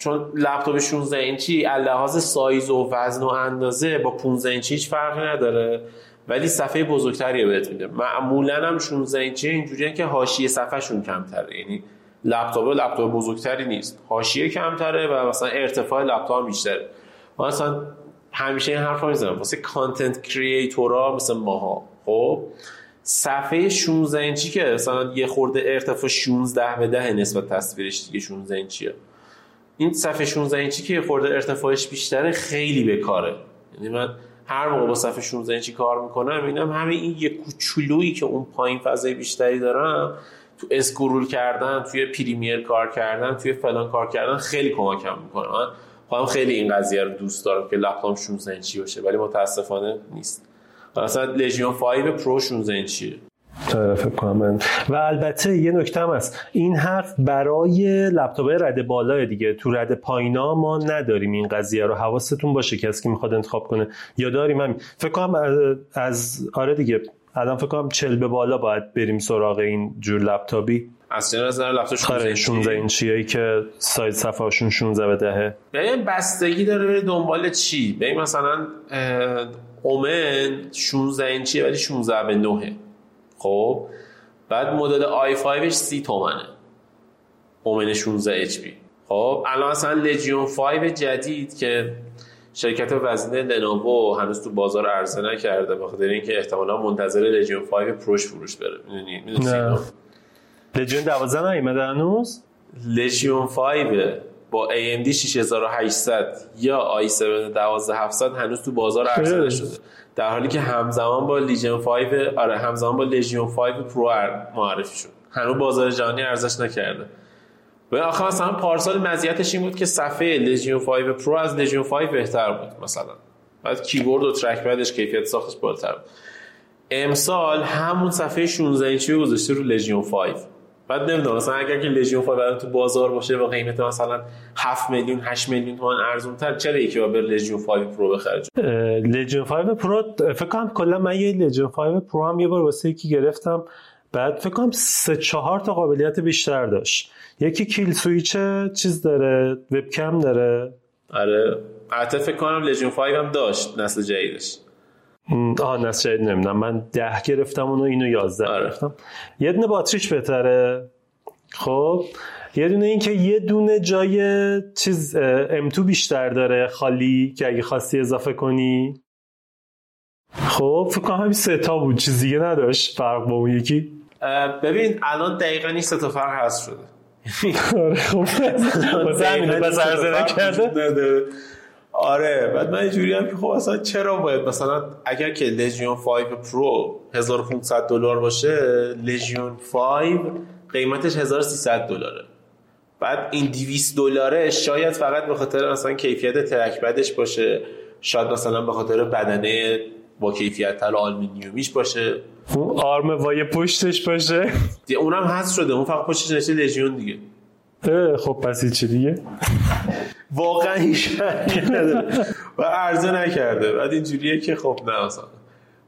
چون لپتاپ 16 اینچی لحاظ سایز و وزن و اندازه با 15 اینچی هیچ فرقی نداره. ولی صفحه بزرگتری بهت میده معمولا هم 16 اینچی اینجوریه که حاشیه صفحهشون کمتره. یعنی لپتاپ لپتاپ بزرگتری نیست. حاشیه کمتره و مثلا ارتفاع لپتاپ بیشتره. مثلا همیشه این حرفا می‌زنم. واسه کانتنت کریئتورا مثل ماها. خب؟ صفحه 16 اینچی که مثلا یه خورده ارتفاع 16 به 10 نسبت تصویرش دیگه 16 اینچیه. این صفحه 16 اینچی که خورده ارتفاعش بیشتره خیلی بکاره یعنی من هر موقع با صفحه 16 اینچی کار می‌کنم اینم همین این یه کوچولویی که اون پایین فضای بیشتری دارم تو اسکرول کردن توی پریمیر کار کردن توی فلان کار کردن خیلی کمکم می‌کنه. من خودم خیلی این قضیه رو دوست دارم که لپتاپ 16 اینچی باشه ولی متاسفانه نیست. مثلا Legion 5 Pro 16 اینچیه. فکر کنم و البته یه نکته هم هست. این حرف برای لپتاپ رده بالا دیگه. تو رده پایینا ما نداریم این قضیه رو. حواستون باشه کسی که می‌خواد انتخاب کنه. یا داریم همین. فکر کنم از آره دیگه. الان فکر کنم 40 به بالا باید بریم سراغ این جور لپتاپی. از نظر لپتاپ 16 16 اینچیه که سایز صفحه‌شون 16 به 10 ببین بستگی داره بری دنبال چی. ببین مثلا اومن 16 اینچیه ولی 16 به 9 خب بعد مدل i5ش 30 تومنه. اومن 16 اچ پی. خب الان مثلا لژیون 5 جدید که شرکت وزینه لنوو هنوز تو بازار عرضه نکرده بخاطر اینکه احتمالا منتظر لژیون 5 پروش فروش بره. می‌دونی؟ می‌دونی Legion 12 نیومده هنوز؟ Legion 5 با AMD 6800 یا i7 12700 هنوز تو بازار عرضه نشده. در حالی که همزمان با Legion 5 آره همزمان با Legion 5 Pro معرفی شد. هنوز بازار جهانی عرضه نکرده. و آخر مثلا پارسال مزیتش این بود که صفحه Legion 5 Pro از Legion 5 بهتر بود مثلا. بعد کیبورد و trackpad ش کیفیت ساختش بالاتر بود. امسال همون صفحه 16 اینچی گذاشته رو Legion 5 بعد نمی‌دونم مثلا اگر که Legion 5 تو بازار باشه با قیمت مثلا 7 میلیون 8 میلیون تومان ارزون تر چرا یکی باید بره Legion 5 Pro بخره؟ Legion 5 Pro فکر کنم کلا من یه Legion 5 Pro هم یه بار واسه یکی گرفتم. بعد فکر کنم سه چهار تا قابلیت بیشتر داشت. یکی kill switch چیز داره وبکم داره. آره. البته فکر کنم لژیون 5 هم داشت نسل جدیدش. آه نسل جدید نمی‌دونم. من ده گرفتم اونو اینو یازده آره. گرفتم. یه دونه باتریش بهتره. خب یه دونه این که یه دونه جای چیز M2 بیشتر داره خالی که اگه خواستی اضافه کنی. خب فکر کنم همین سه تا بود. چیز دیگه نداشت فرق با اون یکی. ببین الان دقیقا این سه تا فرق هست شده. <laughs> آره خب. <laughs> واسه همینه دقیقاً بس آره بعد من اینجوری هم که خب اصلا چرا باید؟ مثلا اگر که Legion 5 Pro 1500 دلار باشه Legion 5 قیمتش 1300 دلاره. بعد این 200 دلاره شاید فقط به خاطر مثلا کیفیت trackpad ش باشه شاید مثلا به خاطر بدنه با کیفیت تر آلومینیومیش باشه. اون آرم وای پشتش باشه. اونم هست شده اون فقط پشتش نوشته لژیون دیگه. خب پس چی دیگه؟ واقعا هیچ نداره. و عرضه نکرده. بعد اینجوریه که خب نه مثلا.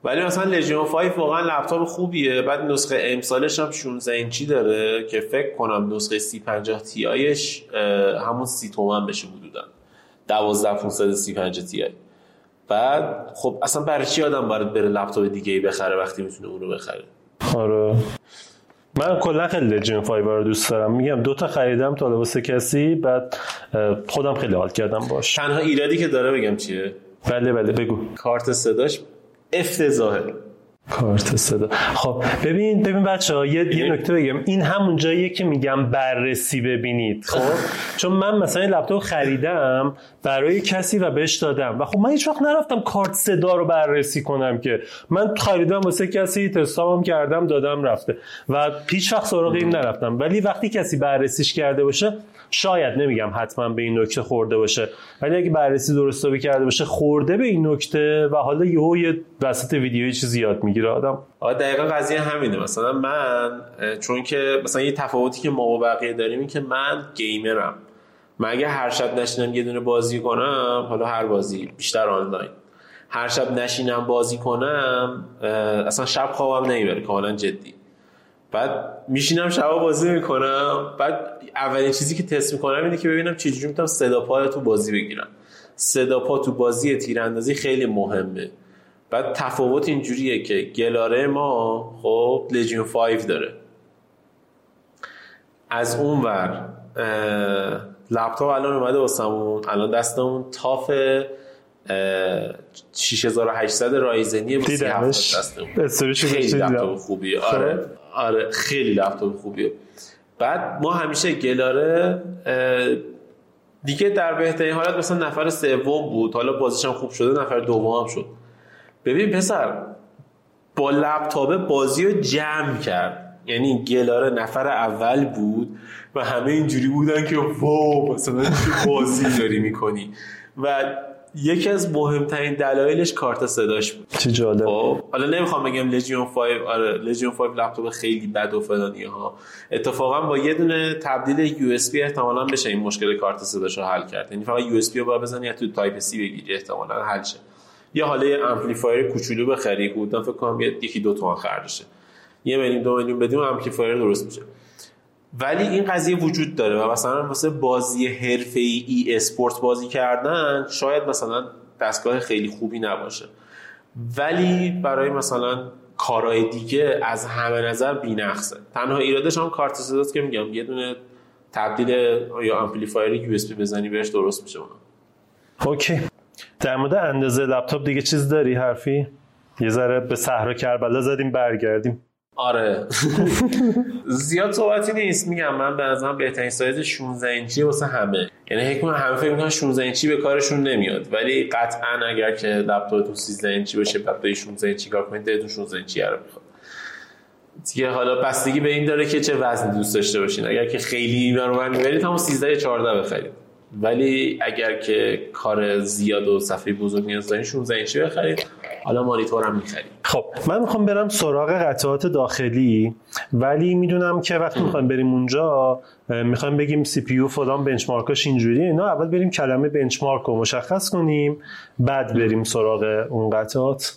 ولی مثلا لژیون 5 واقعا لپتاپ خوبیه. بعد نسخه امسالش هم 16 اینچی داره که فکر کنم نسخه 3050 تی آیش همون 30 تومن بشه حدودا. 12500 3050 تی آی بعد خب اصلا برای چی آدم باید بره لپتاپ دیگه ای بخره وقتی می‌تونه اون رو بخره؟ آره. من کلا خیلی لژن 5 رو دوست دارم. میگم دو تا خریدم تا واسه کسی بعد خودم خیلی حال کردم باش. تنها ایرادی که داره بگم چیه؟ بله بله بگو. کارت صداش افتضاحه. کارت صدا. خب ببین ببین بچه ها یه, یه نکته بگم. این همون جاییه که میگم بررسی ببینید. خب؟ چون من مثلا لپتاپ خریدم برای کسی و بهش دادم. و خب من هیچ وقت نرفتم کارت صدا رو بررسی کنم که. من خریدم واسه کسی تستام کردم دادم رفته. و هیچ وقت سراغ این نرفتم. ولی وقتی کسی بررسیش کرده باشه شاید نمیگم حتما به این نکته خورده باشه ولی اگه بررسی درست کرده باشه خورده به این نکته و حالا یهو یه وسط ویدیو چیزی یاد می‌گیره. آدم آره دقیقا قضیه همینه. مثلا من چون که مثلا یه تفاوتی که ما با بقیه داریم این که من گیمرم. من اگه هر شب نشینم یه دونه بازی کنم حالا هر بازی بیشتر آنلاین. هر شب نشینم بازی کنم اصلا شب خوابم نمی‌بره کاملا جدی. بعد میشینم شبا بازی می‌کنم. بعد اولین چیزی که تست می‌کنم اینه که ببینم چجوری می‌تونم صدا پا تو بازی بگیرم. صدا پا تو بازی تیراندازی خیلی مهمه. بعد تفاوت اینجوریه که گلاره ما خب لژیون 5 داره. از اون ور لپتاپ الان اومده واسمون. الان دستمون تاف اه، 6800 رایزنی با 37 دیدمش. دستمون. خیلی. لپتاپ خوبیه. آره. آره خیلی لپتاپ خوبیه. بعد ما همیشه گلاره دیگه در بهترین حالت مثلا نفر سوم بود. حالا بازیش هم خوب شده نفر دوم هم شد. ببین پسر با لپتاپ بازی رو جمع کرد. یعنی گلاره نفر اول بود و همه اینجوری بودن که wow مثلا چه بازی داری می‌کنی. و یکی از مهمترین دلایلش کارت صداش بود. چه جالب. خب حالا نمی‌خوام بگم Legion 5 آره Legion 5 لپتاپ خیلی بد و فلانی ها. اتفاقا با یه دونه تبدیل USB احتمالاً بشه این مشکل کارت صداش رو حل کرد. یعنی فقط USB رو باید بزنی یا تو Type-C بگیری احتمالاً حل شه. یا حالا یه amplifier کوچولو بخری بودن فکر کنم یه- یکی دو تومن خرجشه یه میلیون دو میلیون بدیم amplifier درست میشه. ولی این قضیه وجود داره و مثلا واسه بازی حرفه ای e-sport بازی کردن شاید مثلا دستگاه خیلی خوبی نباشه. ولی برای مثلا کارهای دیگه از همه نظر بی‌نقصه. تنها ایرادش هم کارت صداست که میگم. یه دونه تبدیل یا amplifier USB بزنی بهش درست میشه اون اوکی. در مورد اندازه لپتاپ دیگه چیز داری حرفی؟ یه ذره به صحرا کربلا زدیم برگردیم. آره. <laughs> زیاد صحبتی نیست. میگم من به نظرم بهترین سایز 16 اینچی واسه همه. یعنی حکم همه فکر می‌کنن 16 اینچی به کارشون نمیاد. ولی قطعا اگر که لپتاپتون 13 اینچی باشه به 16 اینچی کار کنید دلتون 16 اینچی رو می‌خواد. دیگه حالا بستگی به این داره که چه وزنی دوست داشته باشین. اگر که خیلی این رو می‌برید همون 13 یا 14 بخرید. ولی اگر که کار زیاد و صفحه بزرگ نیاز دارین 16 اینچی بخرید. حالا مانیتور هم می‌خرید خب. من می‌خوام برم سراغ قطعات داخلی ولی می‌دونم که وقتی می‌خوایم بریم اونجا می‌خوایم بگیم سی پی یو فلان بنچمارکاش اینجوریه. اینا اول بریم کلمه بنچمارک رو مشخص کنیم بعد بریم سراغ اون قطعات.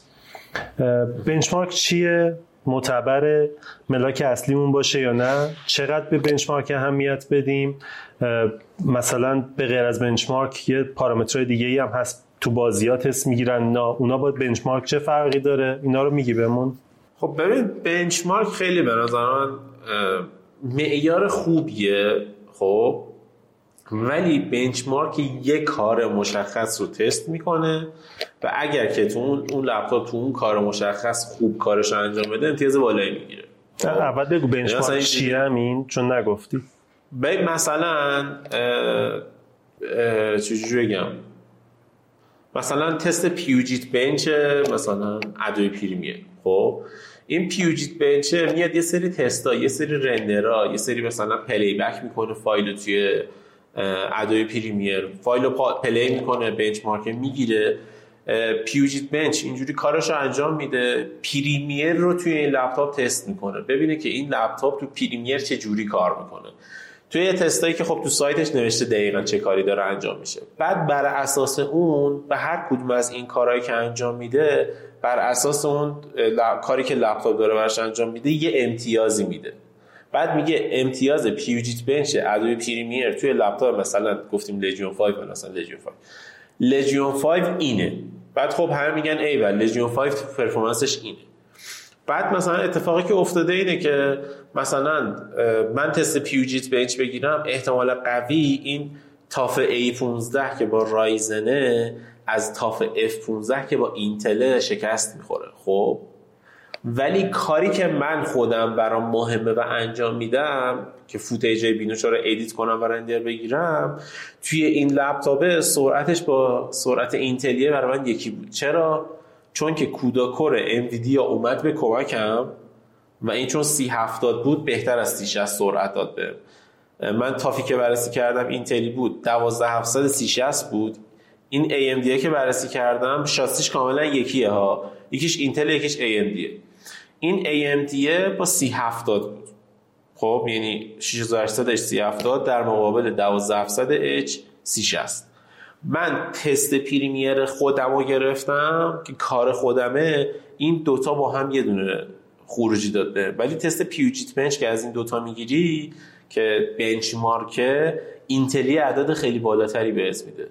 بنچمارک چیه؟ معتبر ملاک اصلیمون باشه یا نه؟ چقدر به بنچمارک اهمیت بدیم؟ مثلا به غیر از بنچمارک یه پارامترهای دیگه ای هم هست تو بازیات تست می‌گیرن نه اونا با بنچمارک چه فرقی داره؟ اینا رو میگی بهمون. خب ببین بنچمارک خیلی به نظر من معیار خوبیه خب ولی بنچمارک یک کار مشخص رو تست می‌کنه و اگر که تو اون اون لپتاپ تو اون کار مشخص خوب کارش رو انجام بده امتیاز بالایی می‌گیره. اول بگو بنچمارک چیه همین چون نگفتی. مثلا چجوری بگم؟ مثلا تست PugetBench مثلا Adobe Premiere خب این PugetBench میاد یه سری تستا یه سری render ها یه سری مثلا playback می‌کنه فایل توی Adobe Premiere فایل رو play می‌کنه benchmark می‌گیره. PugetBench اینجوری کارش انجام میده. Premiere رو توی این لپتاپ تست می‌کنه. ببینه که این لپتاپ تو Premiere چه جوری کار می‌کنه. توی یه تستایی که خب تو سایتش نوشته دقیقا چه کاری داره انجام میشه. بعد بر اساس اون به هر کدوم از این کارهایی که انجام میده بر اساس اون کاری که لپتاپ داره برش انجام میده یه امتیازی میده. بعد میگه امتیاز پیوجیت بنچ ادوبی پریمیر توی لپتاپ مثلا گفتیم لژیون 5 مثلا لژیون 5 لژیون 5 اینه. بعد خب همه میگن ای لژیون 5 پرفورمنسش اینه. بعد مثلا اتفاقی که افتاده اینه که مثلا من تست PugetBench بگیرم احتمال قوی این TUF A15 که با Ryzen ه از TUF F15 که با Intel شکست می‌خوره خب؟ ولی کاری که من خودم برام مهمه و انجام میدم که footage بینوش رو edit کنم و render بگیرم توی این لپتاپ سرعتش با سرعت Intel یه برای من یکی بود. چرا؟ چون که CUDA core NVIDIA اومد به کمکم و این چون سی هفتاد بود بهتر از سی شست سرعت داد به. من TUF ی که بررسی کردم Intel ی بود دوازده هفتصد سی شست بود. این AMD که بررسی کردم شاستیش کاملا یکیه ها. یکیش Intel یکیش AMD این AMD با سی هفتاد بود. خب یعنی 6800 سی هفتاد در مقابل 12700 H سی شست. من تست Premiere خودم رو گرفتم که کار خودمه این دوتا با هم یه دونه خروجی داده. ولی تست پیوجیت بنچ که از این دوتا می‌گیری که بنچمارکه اینتلی عدد خیلی بالاتری بهت میده.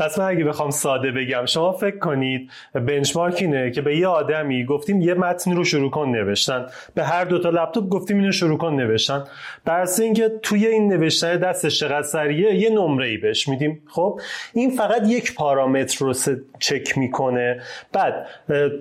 پس من اگه بخوام ساده بگم شما فکر کنید بنچمارک اینه که به یه آدمی گفتیم یه متن رو شروع کن نوشتن. به هر دوتا لپتاپ گفتیم اینو شروع کن نوشتن. در اینکه توی این نوشتن دستش چقدر سریه یه نمره ای بهش میدیم. خب این فقط یک پارامتر رو چک می‌کنه. بعد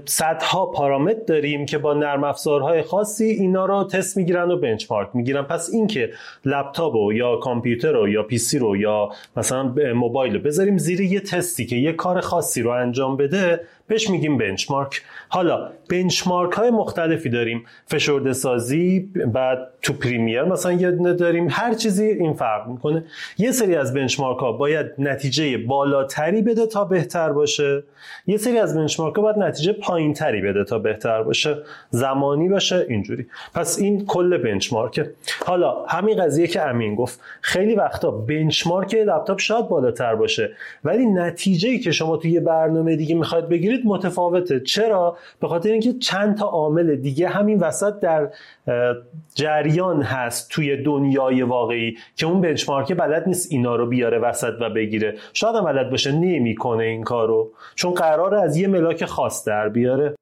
صدها پارامتر داریم که با نرم افزارهای خاصی اینا رو تست می‌گیرن و بنچمارک می‌گیرن. پس اینکه لپتاپ یا کامپیوتر رو یا پیسی رو یا مثلا موبایل رو بذاریم زیر یه تستی که یه کار خاصی رو انجام بده بهش میگیم بنچمارک. حالا بنچمارک های مختلفی داریم. فشرده سازی بعد تو پریمیر مثلا یه دونه داریم. هر چیزی این فرق می‌کنه. یه سری از بنچمارک ها باید نتیجه بالاتری بده تا بهتر باشه. یه سری از بنچمارک ها باید نتیجه پایینتری بده تا بهتر باشه. زمانی باشه اینجوری. پس این کل بنچمارکه. حالا همین قضیه که امین گفت. خیلی وقتا بنچمارک لپتاپ شاید بالاتر باشه. ولی نتیجه که شما توی یه برنامه دیگه می‌خواید بگیرید متفاوته. چرا؟ به خاطر اینکه چند تا عامل دیگه همین وسط در جریان هست توی دنیای واقعی که اون بنچمارک بلد نیست اینا رو بیاره وسط و بگیره. شاید هم بلد باشه نمی‌کنه این کارو. چون قراره از یه ملاک خاص در بیاره.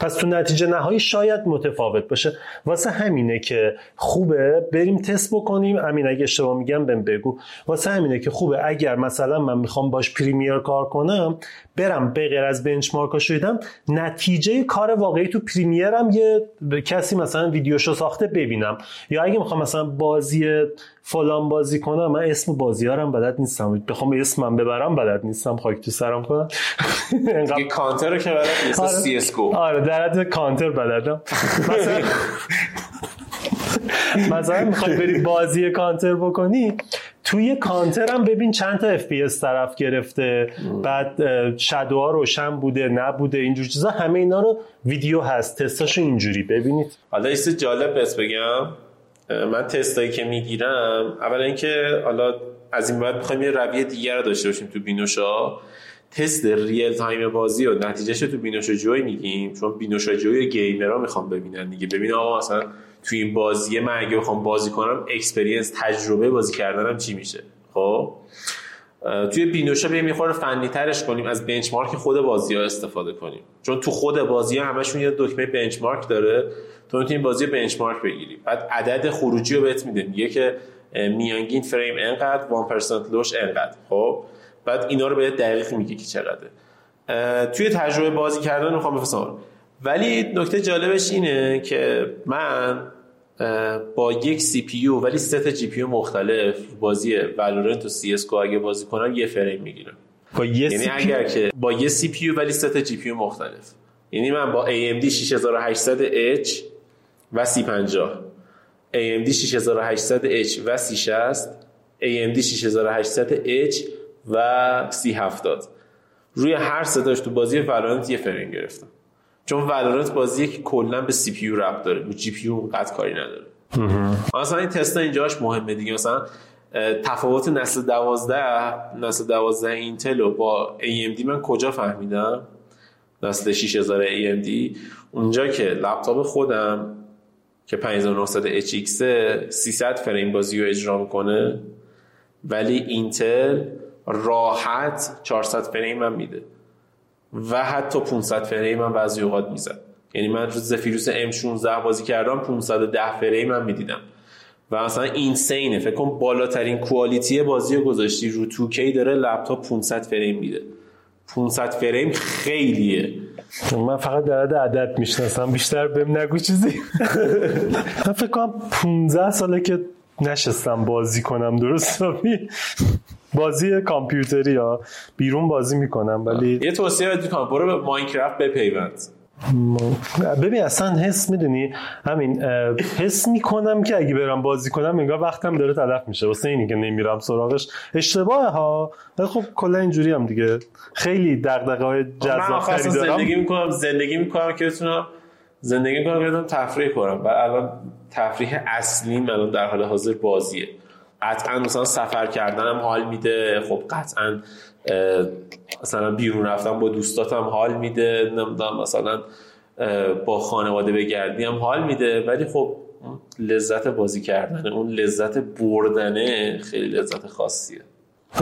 پس تو نتیجه نهایی شاید متفاوت باشه. واسه همینه که خوبه بریم تست بکنیم. امین اگه اشتباه میگم بهم بگو. واسه همینه که خوبه. اگر مثلا من می‌خوام باش پریمیر کار کنم برم به غیر از بنچمارک شدم نتیجه کار واقعی تو Premiere م یه کسی مثلا ویدیوشو ساخته ببینم. یا اگه می‌خوام مثلا بازی فلان بازی کنم من اسم بازیارم بلد نیستم. بخوام اسمم ببرم بلد نیستم. خاک تو سرم کنم. <laughs> دیگه کانتر رو که بلد نیست آره. CS آره در حد کانتر بلدم. <laughs> مثلا مثلا می‌خوای بری بازی کانتر بکنی توی کانتر هم ببین چند تا اف طرف گرفته. بعد shadow ها روشن بوده نبوده اینجور چیزا. همه اینا رو ویدیو هست. تستاشو اینجوری ببینید. حالا یه جالب بس بگم. من تستایی که می‌گیرم اولا اینکه حالا از این بعد می‌خوایم یه رویه دیگر رو داشته باشیم تو بینوشا. تست real time بازی و نتیجهش تو بینوشا جوی میگیم. چون بینوشا جوی گیمرها می‌خوام ببینن دیگه. ببین آقا مثلا توی این بازی من اگه بخوام بازی کنم experience تجربه بازی کردنم چی میشه؟ خب؟ توی بینوشا بیایم یه فنی ترش کنیم از بنچمارک خود بازی ها استفاده کنیم. چون تو خود بازی ها همشون یه دکمه بنچمارک داره تو می‌تونی بازی بنچمارک بگیری. بعد عدد خروجی رو بهت میده میگه که میانگین فریم انقدر 1% لوش انقدر. خب؟ بعد اینا رو بهت دقیق میگه که چقدره. توی تجربه بازی کردن می‌خوام بفرستم. ولی نکته جالبش اینه که من با یک CPU ولی سه تا GPU مختلف بازی Valorant و CS اگه بازی کنم یه فریم می‌گیرم. با یه یعنی اگر که با یه CPU ولی سه تا GPU مختلف. یعنی من با AMD 6800H و 3050 AMD 6800H و 3060 AMD 6800H و 3070 روی هر ستاش تو بازی Valorant یه فریم گرفتم. چون Valorant بازیه که کلا به CPU ربط داره. رو GPU قد کاری نداره. مثلا این تست اینجاش مهمه دیگه. مثلا تفاوت نسل دوازده نسل دوازده اینتل رو با AMD من کجا فهمیدم؟ نسل 6000 AMD اونجا که لپتاپ خودم که 5900 HX 300 فریم بازی رو اجرا می‌کنه ولی اینتل راحت 400 فریم هم میده. و حتی 500 فریم هم بعضی اوقات می‌زد. یعنی من رو زفیروس M16 بازی کردم 510 فریم هم می‌دیدم. و مثلا اینسینه فکر کن بالاترین کوالیتی بازی رو گذاشتی رو 2K داره لپتاپ 500 فریم میده. 500 فریم خیلیه. من فقط در عدد عدد می‌شناسم بیشتر بهم نگو چیزی. <laughs> من فکر کنم 15 ساله که نشستم بازی کنم درست بازی کامپیوتری ها. بیرون بازی می‌کنم ولی یه توصیه بهت می‌کنم برو به ماینکرافت بپیوند. ببین اصلا حس می‌دونی؟ همین حس می‌کنم که اگه برم بازی کنم انگار وقتم داره تلف میشه. واسه اینی که نمیرم سراغش. اشتباه ها. ولی خب کلا اینجوری هم دیگه. خیلی دغدغه های جذاب دارم. زندگی می‌کنم زندگی می‌کنم که بتونم زندگی می‌کنم که بتونم تفریح کنم. و الان تفریح اصلی الان در حال حاضر بازیه. قطعا مثلا سفر کردنم حال میده. خب قطعا مثلا بیرون رفتم با دوستاتم حال میده. نمی‌دونم مثلا با خانواده بگردی هم حال میده. ولی خب لذت بازی کردن اون لذت بردنه خیلی لذت خاصیه.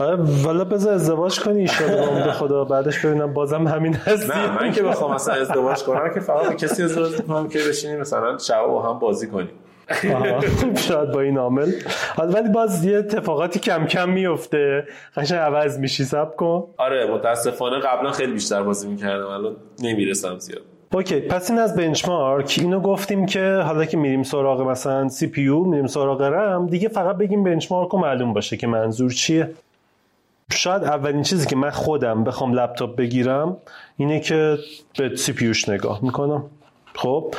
آره والا بذار ازدواج کنی ایشالا به خدا. بعدش ببینم بازم همین هستی. نه من که بخوام مثلا ازدواج کنم که فقط کسی ازدواج کنم که بشینیم مثلا شب با هم بازی کنیم. <laughs> شاید با این عامل. ولی باز یه اتفاقاتی کم کم میفته. قشنگ عوض میشی صبر کن. آره متاسفانه قبلا خیلی بیشتر بازی می‌کردم الان نمی‌رسم زیاد. okay پس این از benchmark. اینو گفتیم که حالا که میریم سراغ مثلا CPU میریم سراغ رم دیگه فقط بگیم benchmark رو معلوم باشه که منظور چیه. شاید اولین چیزی که من خودم بخوام لپتاپ بگیرم اینه که به CPU نگاه می‌کنم. خب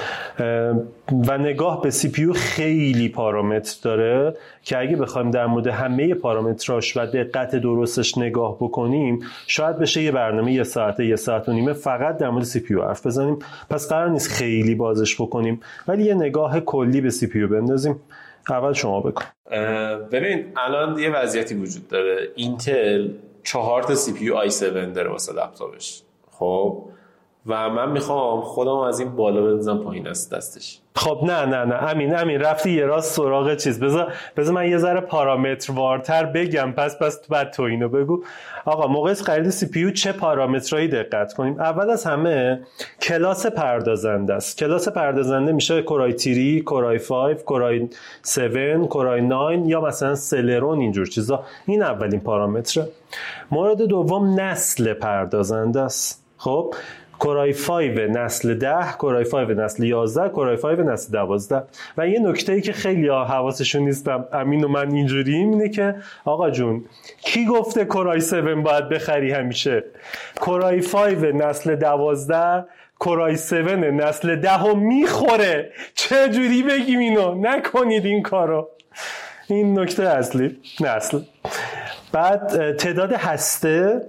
و نگاه به CPU خیلی پارامتر داره که اگه بخوایم در مورد همه پارامتراش و دقت درستش نگاه بکنیم شاید بشه یه برنامه یه ساعته یه ساعت و نیمه فقط در مورد CPU حرف بزنیم. پس قرار نیست خیلی بازش بکنیم ولی یه نگاه کلی به CPU بندازیم. اول شما بکن. ببین الان یه وضعیتی وجود داره. اینتل چهار تا CPU i7 داره واسه لپتاپش. خب؟ و من می‌خوام خودم از این بالا بزنم پایین از دستش. خب نه نه نه. امین امین رفتی یه راست سراغ چیز. بذار بذار من یه ذره پارامتر وارتر بگم. پس پس بعد تو اینو بگو. آقا موقع خرید CPU چه پارامترهایی دقت کنیم؟ اول از همه کلاس پردازنده است. کلاس پردازنده میشه Core i3 Core i5 Core i7 Core i9 یا مثلا Celeron اینجور چیزا. این اولین پارامتره. مورد دوم نسل پردازنده است. خب کورای 5 نسل 10 کورای 5 نسل 11 کورای 5 نسل 12 و یه نکته ای که خیلی حواسشون نیستم امین و من اینجوریم اینه که آقا جون کی گفته کورای 7 باید بخری همیشه؟ کورای 5 نسل 12 کورای 7 نسل 10 هم می‌خوره. چه جوری بگیم اینو؟ نکنید این کارو. این نکته اصلی نسل. بعد تعداد هسته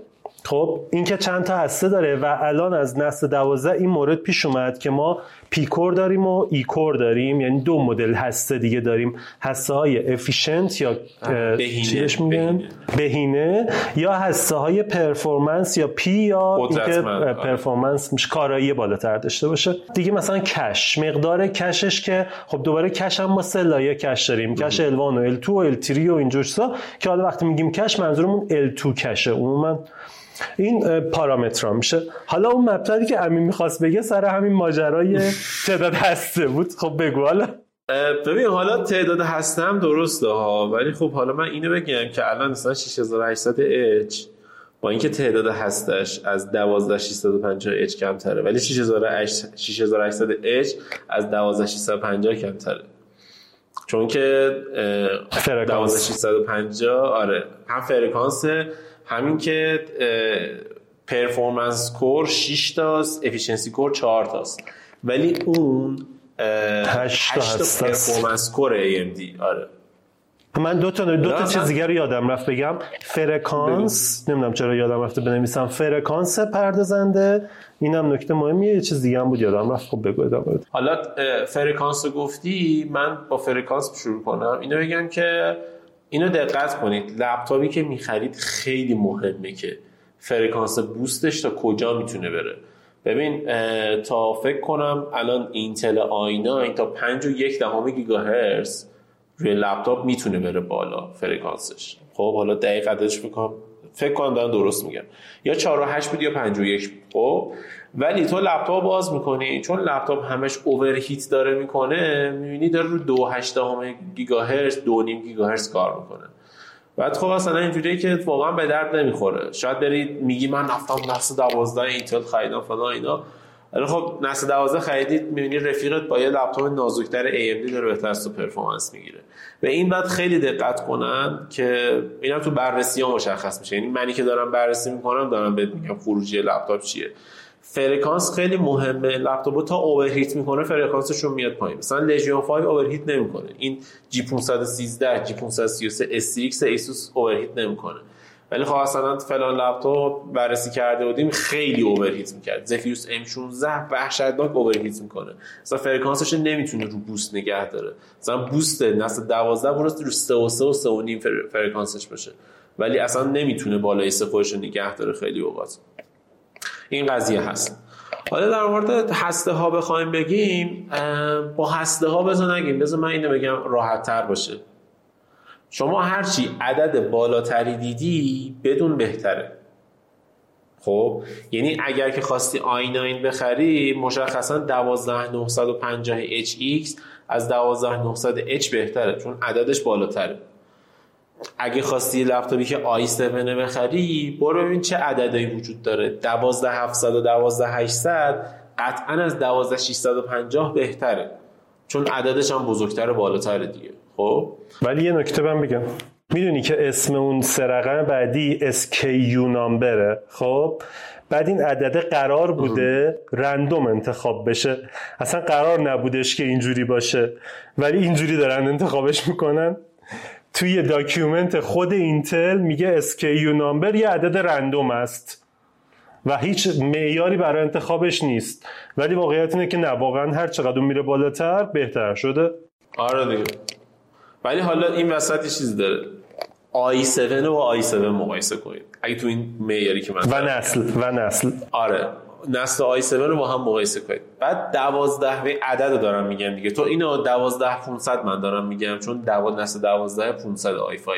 خب این که چند تا هسته داره و الان از نسل 12 این مورد پیش اومد که ما P core داریم و E core داریم. یعنی دو مدل هسته دیگه داریم. هسته های efficient یا بهینه. چیش میگن؟ بهینه. بهینه. یا هسته های performance یا P یا اینکه. performance میشه کارایی بالاتر داشته باشه. دیگه مثلا cache. مقدار cache ش که خب دوباره cache هم ما سه لایه cache داریم. cache L1 و L2 و L3 و اینجور که حالا وقتی میگیم کش منظورمون L2 کشه. عموما این اه، پارامترها میشه. حالا اون مطلبی که امین می‌خواست بگه سر همین ماجرای تعداد هسته بود. خب بگو حالا. ببین حالا تعداد هسته هم درسته ها ولی خب حالا من اینو بگم که الان مثلا 6800 H با اینکه تعداد هستش از 12650 H کمتره ولی 6800 H از 12650 کمتره. چون که اه، فرکانس. 12650 آره. هم فرکانس همین که performance core 6 تاست efficiency core 4 تاست. ولی اون اه، هشت تا هشت هست. performance core AMD آره. من دو تا دو تا چیز دیگه رو یادم رفت بگم. فرکانس نمی‌دونم چرا یادم رفته بنویسم. فرکانس پردازنده. اینم نکته مهمیه یه چیز دیگه هم بود یادم رفت. خب بگو ادامه. حالا فرکانس رو گفتی من با فرکانس شروع کنم. اینو بگم که اینو دقت کنید. لپتاپی که می‌خرید خیلی مهمه که فرکانس boost ش تا کجا می‌تونه بره. ببین تا فکر کنم الان اینتل آینا این تا 5 و یک دهم گیگاهرتز روی لپتاپ می‌تونه بره بالا فرکانسش. خب حالا دقیق عددش فکر کنم فکر کنم دارم درست میگم. یا 4 و 8 بود یا 5 و 1 بود خب ولی تو لپتاپ باز می‌کنی. چون لپتاپ همش overheat داره می‌کنه می‌بینی داره رو 2 8 گیگاهرتز 2 نیم گیگاهرتز کار می‌کنه. بعد خب مثلا اینجوریه که واقعا به درد نمی‌خوره. شاید برید میگی من رفتم نسل 12 اینتل خریدم فلان اینا. ولی خب نسل 12 خریدید می‌بینی رفیقت با یه لپتاپ نازکتر AMD داره بهتر از تو performance می‌گیره. به این بعد خیلی دقت کنن که اینا تو بررسی ها مشخص میشه. یعنی منی که دارم بررسی می‌کنم دارم بهت میگم خروجی لپتاپ چیه. فرکانس خیلی مهمه. لپتاپ تا overheat می‌کنه فرکانسش رو میاد پایین. مثلا Legion 5 overheat نمی‌کنه. این جی 513 جی 533 SX ایسوس overheat نمی‌کنه. ولی خب اصلا فلان لپتاپ بررسی کرده بودیم خیلی overheat می‌کرد. Zephyrus M16 وحشتناک overheat می‌کنه. مثلا فرکانسش نمی‌تونه رو boost نگه داره. مثلا boost نسل 12 برست رو 3 و 3 و 3 و نیم فر- فرکانسش باشه. ولی اصلا نمی‌تونه بالای سه خودش نگه داره. خیلی اوقات. این قضیه هست. حالا در مورد هسته ها بخوایم بگیم با هسته ها بذار نگیم. بذار من اینو بگم راحت تر باشه. شما هرچی عدد بالاتری دیدی بدون بهتره. خب؟ یعنی اگر که خواستی i9 بخری مشخصا 12950 HX از 12900H بهتره چون عددش بالاتره. اگه خواستی یه لپتاپی که i7 بخری برو ببین چه عددی وجود داره. 12700 و 12800 قطعا از 12650 بهتره. چون عددش هم بزرگتر و بالاتره دیگه. خب؟ ولی یه نکته من بگم. می‌دونی که اسم اون سه رقم بعدی SKU نامبره خب؟ بعد این عدد قرار بوده رندوم انتخاب بشه. اصلا قرار نبودش که اینجوری باشه. ولی اینجوری دارن انتخابش می‌کنن. توی document خود اینتل میگه SKU number یه عدد رندوم است. و هیچ معیاری برای انتخابش نیست. ولی واقعیت اینه که نه واقعا هر چقدر اون میره بالاتر بهتر شده. آره دیگه. ولی حالا این وسط یه چیزی داره i7 رو با i7 مقایسه کنید. اگه تو این معیاری که من و نسل و نسل آره. نسل i7 رو با هم مقایسه کنید. بعد 12 به عدد دارم میگم دیگه. تو اینو 12 500 من دارم میگم چون دو... نسل 12 500 i5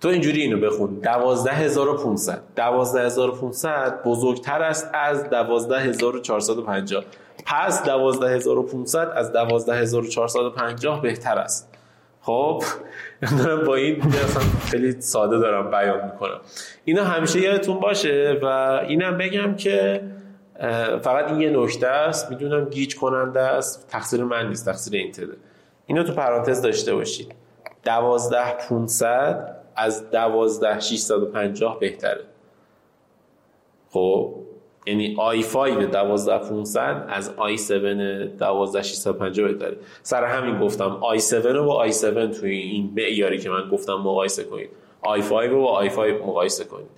تو اینجوری اینو بخون. 12500 12500 بزرگتر است از 12450 پس 12500 از 12450 بهتر است. خب دارم با این اصلا خیلی ساده دارم بیان می‌کنم. اینا همیشه یادتون باشه و اینم بگم که فقط این یه نکته است. می‌دونم گیج کننده است. تقصیر من نیست تقصیر اینتله اینو تو پرانتز داشته باشید. 12500 از 12650 بهتره. خب؟ یعنی i5 12500 از i7 12650 بهتره. سر همین گفتم i7 رو با i7 توی این معیاری که من گفتم مقایسه کنید. i5 رو با i5 مقایسه کنید.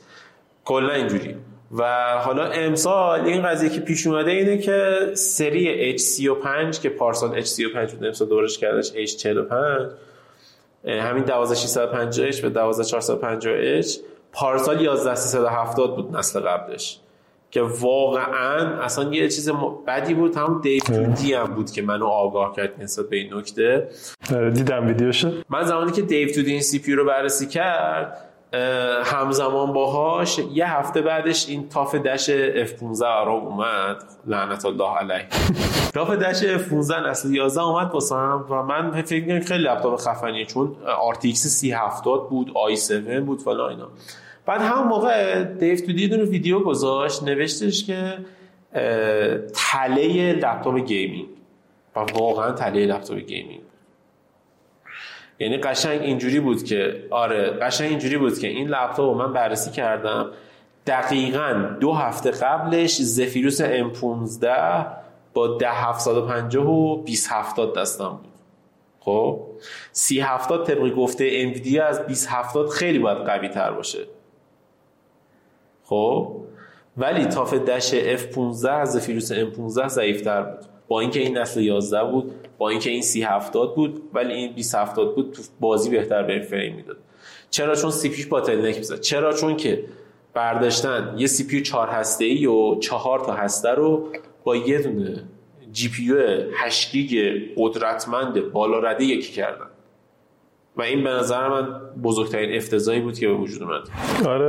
کلا اینجوری. و حالا امسال این قضیه که پیش اومده اینه که سری H35 که پارسال H35 بود امسال دورش کردش H45 همین 12650H و 12450H پارسال 11370 بود نسل قبلش. که واقعا اصلا یه چیز بدی بود. هم دیو تو هم بود که منو آگاه کرد نسبت به این نکته. آره، دیدم ویدیوشو. من زمانی که دیو تو این سی پی رو بررسی کرد همزمان باهاش یه هفته بعدش این تاف دش F15 عرب اومد. لعنت الله علیه. <laughs> تاف دش F15 نسل 11 اومد واسم و من فکر می‌کردم خیلی لپتاپ خفنیه چون RTX 3070 بود i7 بود فلان اینا. بعد همون موقع دیو تو دید ویدیو گذاشت نوشتش که تله لپتاپ gaming. و واقعا تله لپتاپ gaming. یعنی قشنگ اینجوری بود که آره قشنگ اینجوری بود که این لپتاپ رو من بررسی کردم. دقیقا دو هفته قبلش Zephyrus M15 با 10750 و 2070 دستم بود. خب؟ 3070 طبق گفته انویدیا از 2070 خیلی باید قوی تر باشه. خب؟ ولی TUF Dash F15 از Zephyrus M15 ضعیفتر بود. با اینکه این نسل 11 بود با اینکه این 3070 بود ولی این 2070 بود تو بازی بهتر به فریم می‌داد. چرا چون CPU ش bottleneck می‌زد؟ چرا چون که برداشتن یه CPU 4 هسته ای و 4 تا هسته رو با یه دونه GPU 8 گیگ قدرتمند بالا رده یکی کردن. و این به نظر من بزرگترین افتضاحی بود که به وجود اومد. آره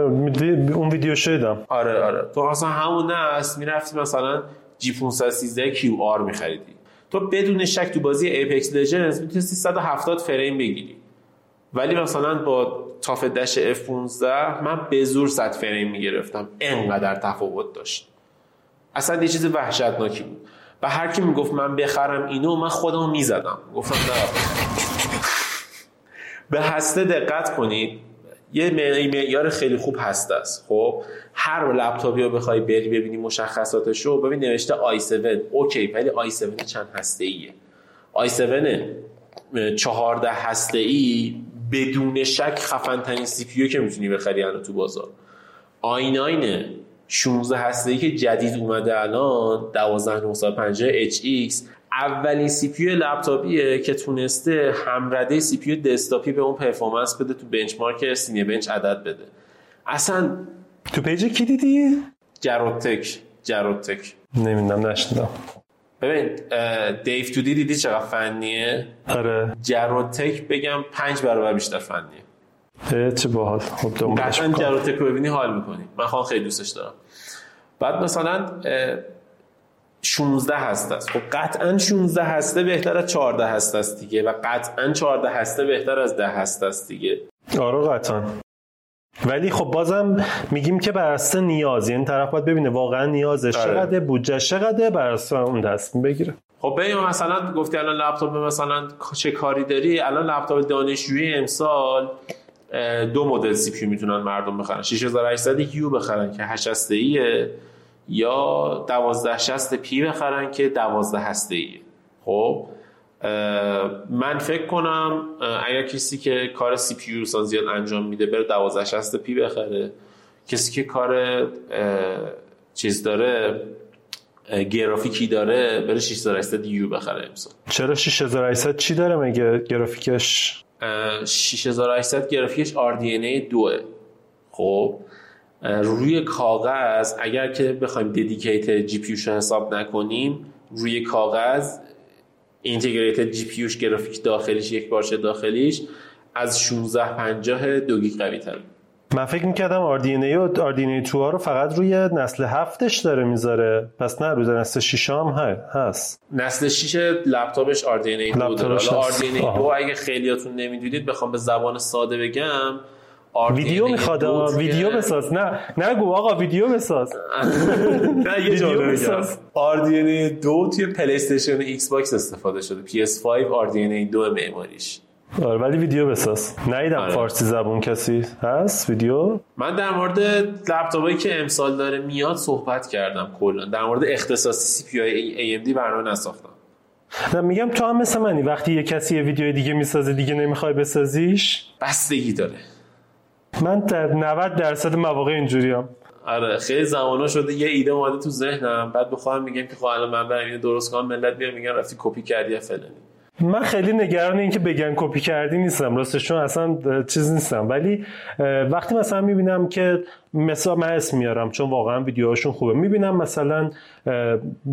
اون ویدیو شدم آره آره. تو اصلا همون نسل می‌رفتی مثلا G513QR میخریدی. تو بدون شک تو بازی Apex Legends می‌تونستی 170 فریم بگیری. ولی مثلا با TUF Dash F15 من به زور 100 فریم می‌گرفتم. انقدر تفاوت داشت. اصلا یه چیز وحشتناکی بود. و هر کی می‌گفت من بخرم اینو من خودم می‌زدم. گفتم نه. به هسته دقت کنید. یه معیار خیلی خوب هست است خب هر لپتاپی رو بخوای بری ببینی مشخصاتش رو ببین نوشته i7 اوکی ولی i7 چند هسته ایه i7 14 هسته ای بدون شک خفن ترین CPU که می‌تونی بخری الان تو بازار. i9 16 هسته ای که جدید اومده الان 12950 HX اولین CPU لپتاپیه که تونسته همرده CPU دسکتاپی به اون performance بده تو benchmark Cinebench عدد بده. اصلا تو پیج کی دیدی؟ Jarrod'sTech Jarrod'sTech نمی‌دونم نشنیدم. ببین دیو تو دی دیدی چقدر فنیه؟ آره. Jarrod'sTech بگم پنج برابر بیشتر فنیه. چه باحال. خب دنبالش جروتک رو ببینی حال می‌کنی. من خیلی دوستش دارم. بعد مثلا 16 هسته است. خب قطعا 16 هسته بهتر از 14 هسته است دیگه و قطعا 14 هسته بهتر از 10 هسته است دیگه. آره قطعا. ولی خب بازم میگیم که بر اساس نیاز یعنی طرف باید ببینه واقعا نیازش آره. چقدر بودجه چقدر بر اساس اون دست بگیره. خب ببین مثلا گفتی الان لپتاپ مثلا چه کاری داری؟ الان لپتاپ دانشجویی امسال دو مدل CPU می‌تونن مردم بخرن. 6800U بخرن که 8 هسته ایه یا 1260P بخرن که 12 هسته ایه. خب من فکر کنم اگر کسی که کار CPU زیاد انجام میده بره 1260P بخره. کسی که کار چیز داره گرافیکی داره بره 6800U بخره امسال. چرا 6800 چی داره مگه گرافیکش؟ 6800 گرافیکش RDNA 2 خب روی کاغذ اگر که بخوایم dedicated GPU حساب نکنیم روی کاغذ integrated GPU گرافیک داخلیش یکپارچه داخلیش از 1650 دو گیگ قوی تر. من فکر می‌کردم RDNA و RDNA 2 رو فقط روی نسل هفتش داره می‌ذاره. پس نه روی نسل 6 هم هست. نسل 6 لپتاپش RDNA 2 داره. حالا RDNA 2 اگه خیلیاتون نمی‌دونید بخوام به زبان ساده بگم ویدیو می‌خواد ویدیو بساز. نه نگو آقا ویدیو بساز. <laughs> نه یه جالب بساز. RDNA 2 توی پلی استیشن Xbox استفاده شده. PS5 RDNA 2 معماریش. آره ولی ویدیو بساز. ندیدم آره. فارسی زبون کسی. هست ویدیو؟ من در مورد لپتاپی که امسال داره میاد صحبت کردم کلا. در مورد اختصاصی CPU های AMD برنامه نساختم. نه میگم تو هم مثل منی. وقتی یه کسی یه ویدیو دیگه می‌سازه دیگه نمی‌خوای بسازیش؟ بستگی داره. من در 90 درصد مواقع اینجوری هم. آره خیلی زمانا شده یه ایده اومده تو ذهنم. بعد به خودم میگم که خب الان من برم اینو درست کنم ملت میان میگن رفتی کپی کردی یا فلانی. من خیلی نگران این که بگن کپی کردی نیستم راستش چون اصلا چیز نیستم. ولی وقتی مثلا می‌بینم که مثلا من اسم میارم چون واقعا ویدیوهاشون خوبه. می‌بینم مثلا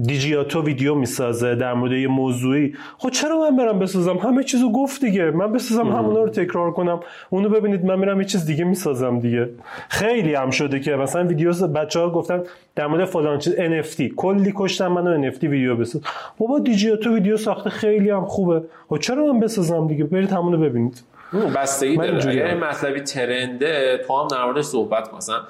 دیجیاتو ویدیو می‌سازه در مورد یه موضوعی. خب چرا من برم بسازم؟ همه چیزو گفت دیگه. من بسازم همونا رو تکرار کنم. اونو ببینید من میرم یه چیز دیگه می‌سازم دیگه. خیلی هم شده که مثلا ویدیو بچه ها گفتن در مورد فلان چیز NFT کلی کشتم منو NFT ویدیو بساز. بابا دیجیاتو ویدیو ساخته خیلی هم خوبه. خب چرا من بسازم دیگه؟ برید همونو ببینید. بستگی داره. اگر مطلبی ترنده تو هم در موردش صحبت مثلا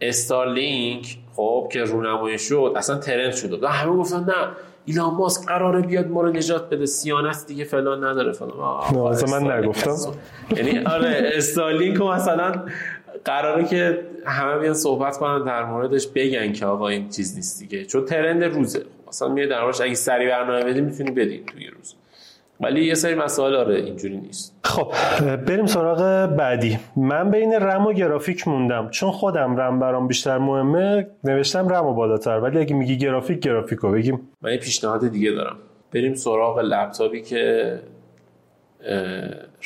استارلینک خب که رونمایی شد اصلا ترند شد و همه گفتن نه ایلان ماسک قراره بیاد ما رو نجات بده. سیانت دیگه فلان نداره. فلان. نه من نگفتم. یعنی آره استارلینک مثلا قراره که همه بیان صحبت کنن در موردش بگن که آقا این چیز نیست دیگه. چون ترند روزه. مثلا میاد در موردش اگه سری برنامه بدی می‌تونی بدی توی روز. ولی یه سری مسائل آره اینجوری نیست. خب بریم سراغ بعدی. من بین رم و گرافیک موندم. چون خودم رم برام بیشتر مهمه نوشتم رم و بالاتر. ولی اگه میگی گرافیک گرافیک رو بگیم. من یه پیشنهاد دیگه دارم. بریم سراغ لپتاپی که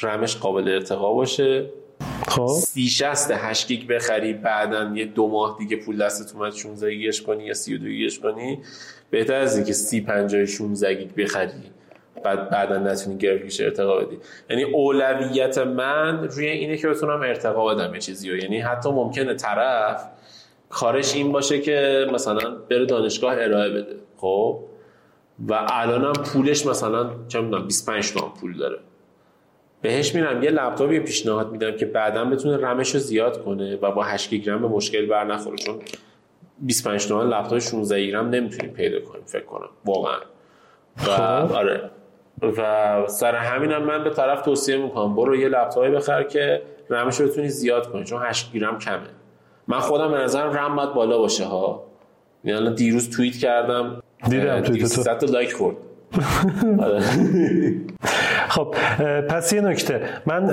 رمش قابل ارتقا باشه. خب. سی شصت 8 گیگ بخری بعدا یه دو ماه دیگه پول دستت اومد 16 گیگش کنی یا 32 گیگش کنی. بهتر از اینکه سی 50 16 گیگ بخری. بعد بعدا نتونی گرافیکش ارتقا بدی. یعنی اولویت من روی اینه که بتونم ارتقا بدم یه چیزی رو. یعنی حتی ممکنه طرف کارش این باشه که مثلا بره دانشگاه ارائه بده. خب؟ و الانم پولش مثلا چه می‌دونم 25 تومن پول داره. بهش میرم یه لپتاپی پیشنهاد میدم که بعدا بتونه رمش رو زیاد کنه و با 8 گیگ رم به مشکل بر نخوره. چون 25 تومن لپتاپ 16 گیگ رم نمی‌تونیم پیدا کنیم فکر کنم واقعا. و خب. آره. و سر همینم من به طرف توصیه می‌کنم. برو یه لپتاپی بخر که رمش رو بتونی زیاد کنی چون 8 گیرم کمه. من خودم به نظرم رم باید بالا باشه ها. یعنی دیروز توییت کردم دیدم توییت تو. لایک خورد. آره. <laughs> خب پس یه نکته. من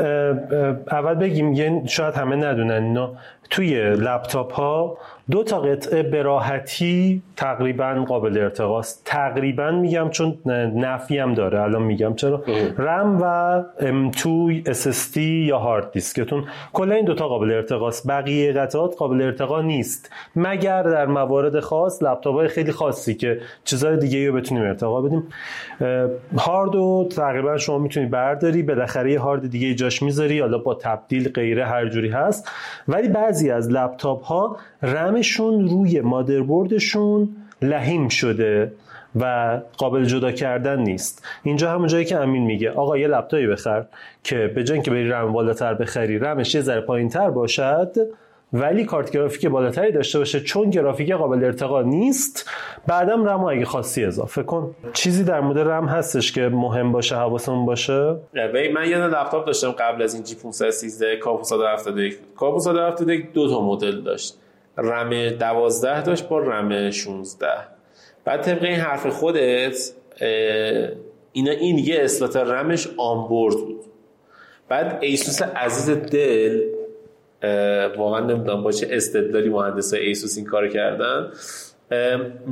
اول بگیم یه شاید همه ندونن اینا. توی لپتاپ ها دو تا قطعه به راحتی تقریبا قابل ارتقاست. تقریبا میگم چون نفی هم داره. الان میگم چرا؟ رم و M2 SSD یا هارد دیسکتون کلا این دوتا قابل ارتقاست. بقیه قطعات قابل ارتقا نیست. مگر در موارد خاص لپتاپ های خیلی خاصی که چیزهای دیگه رو بتونیم ارتقا بدیم. هارد رو تقریبا شما می‌تونی برداری بالاخره یه هارد دیگه جاش می‌ذاری. حالا با تبدیل غیره هر جوری هست. ولی بعضی از لپتاپ ها رمشون روی مادربردشون لحیم شده و قابل جدا کردن نیست. اینجا همون جایی که امین میگه آقا یه لپتاپی بخر که به جای که بری رم بالاتر بخری رمش یه ذره پایینتر باشد ولی کارت گرافیک بالاتری داشته باشه چون گرافیک قابل ارتقا نیست بعدم رم اگه خاصی اضافه کن. چیزی در مورد رم هستش که مهم باشه حواسمون باشه؟ من یه لپتاپ داشتم قبل از این جی 513 کا 571 کا 571 دو تا مدل داشت. رم 12 داشت با رم 16 بعد طبق این حرف خودت اینا این یه slot رمش onboard بود. بعد ایسوس عزیز دل واقعا نمی‌دونم با چه استدلالی مهندس ایسوس این کار کردن.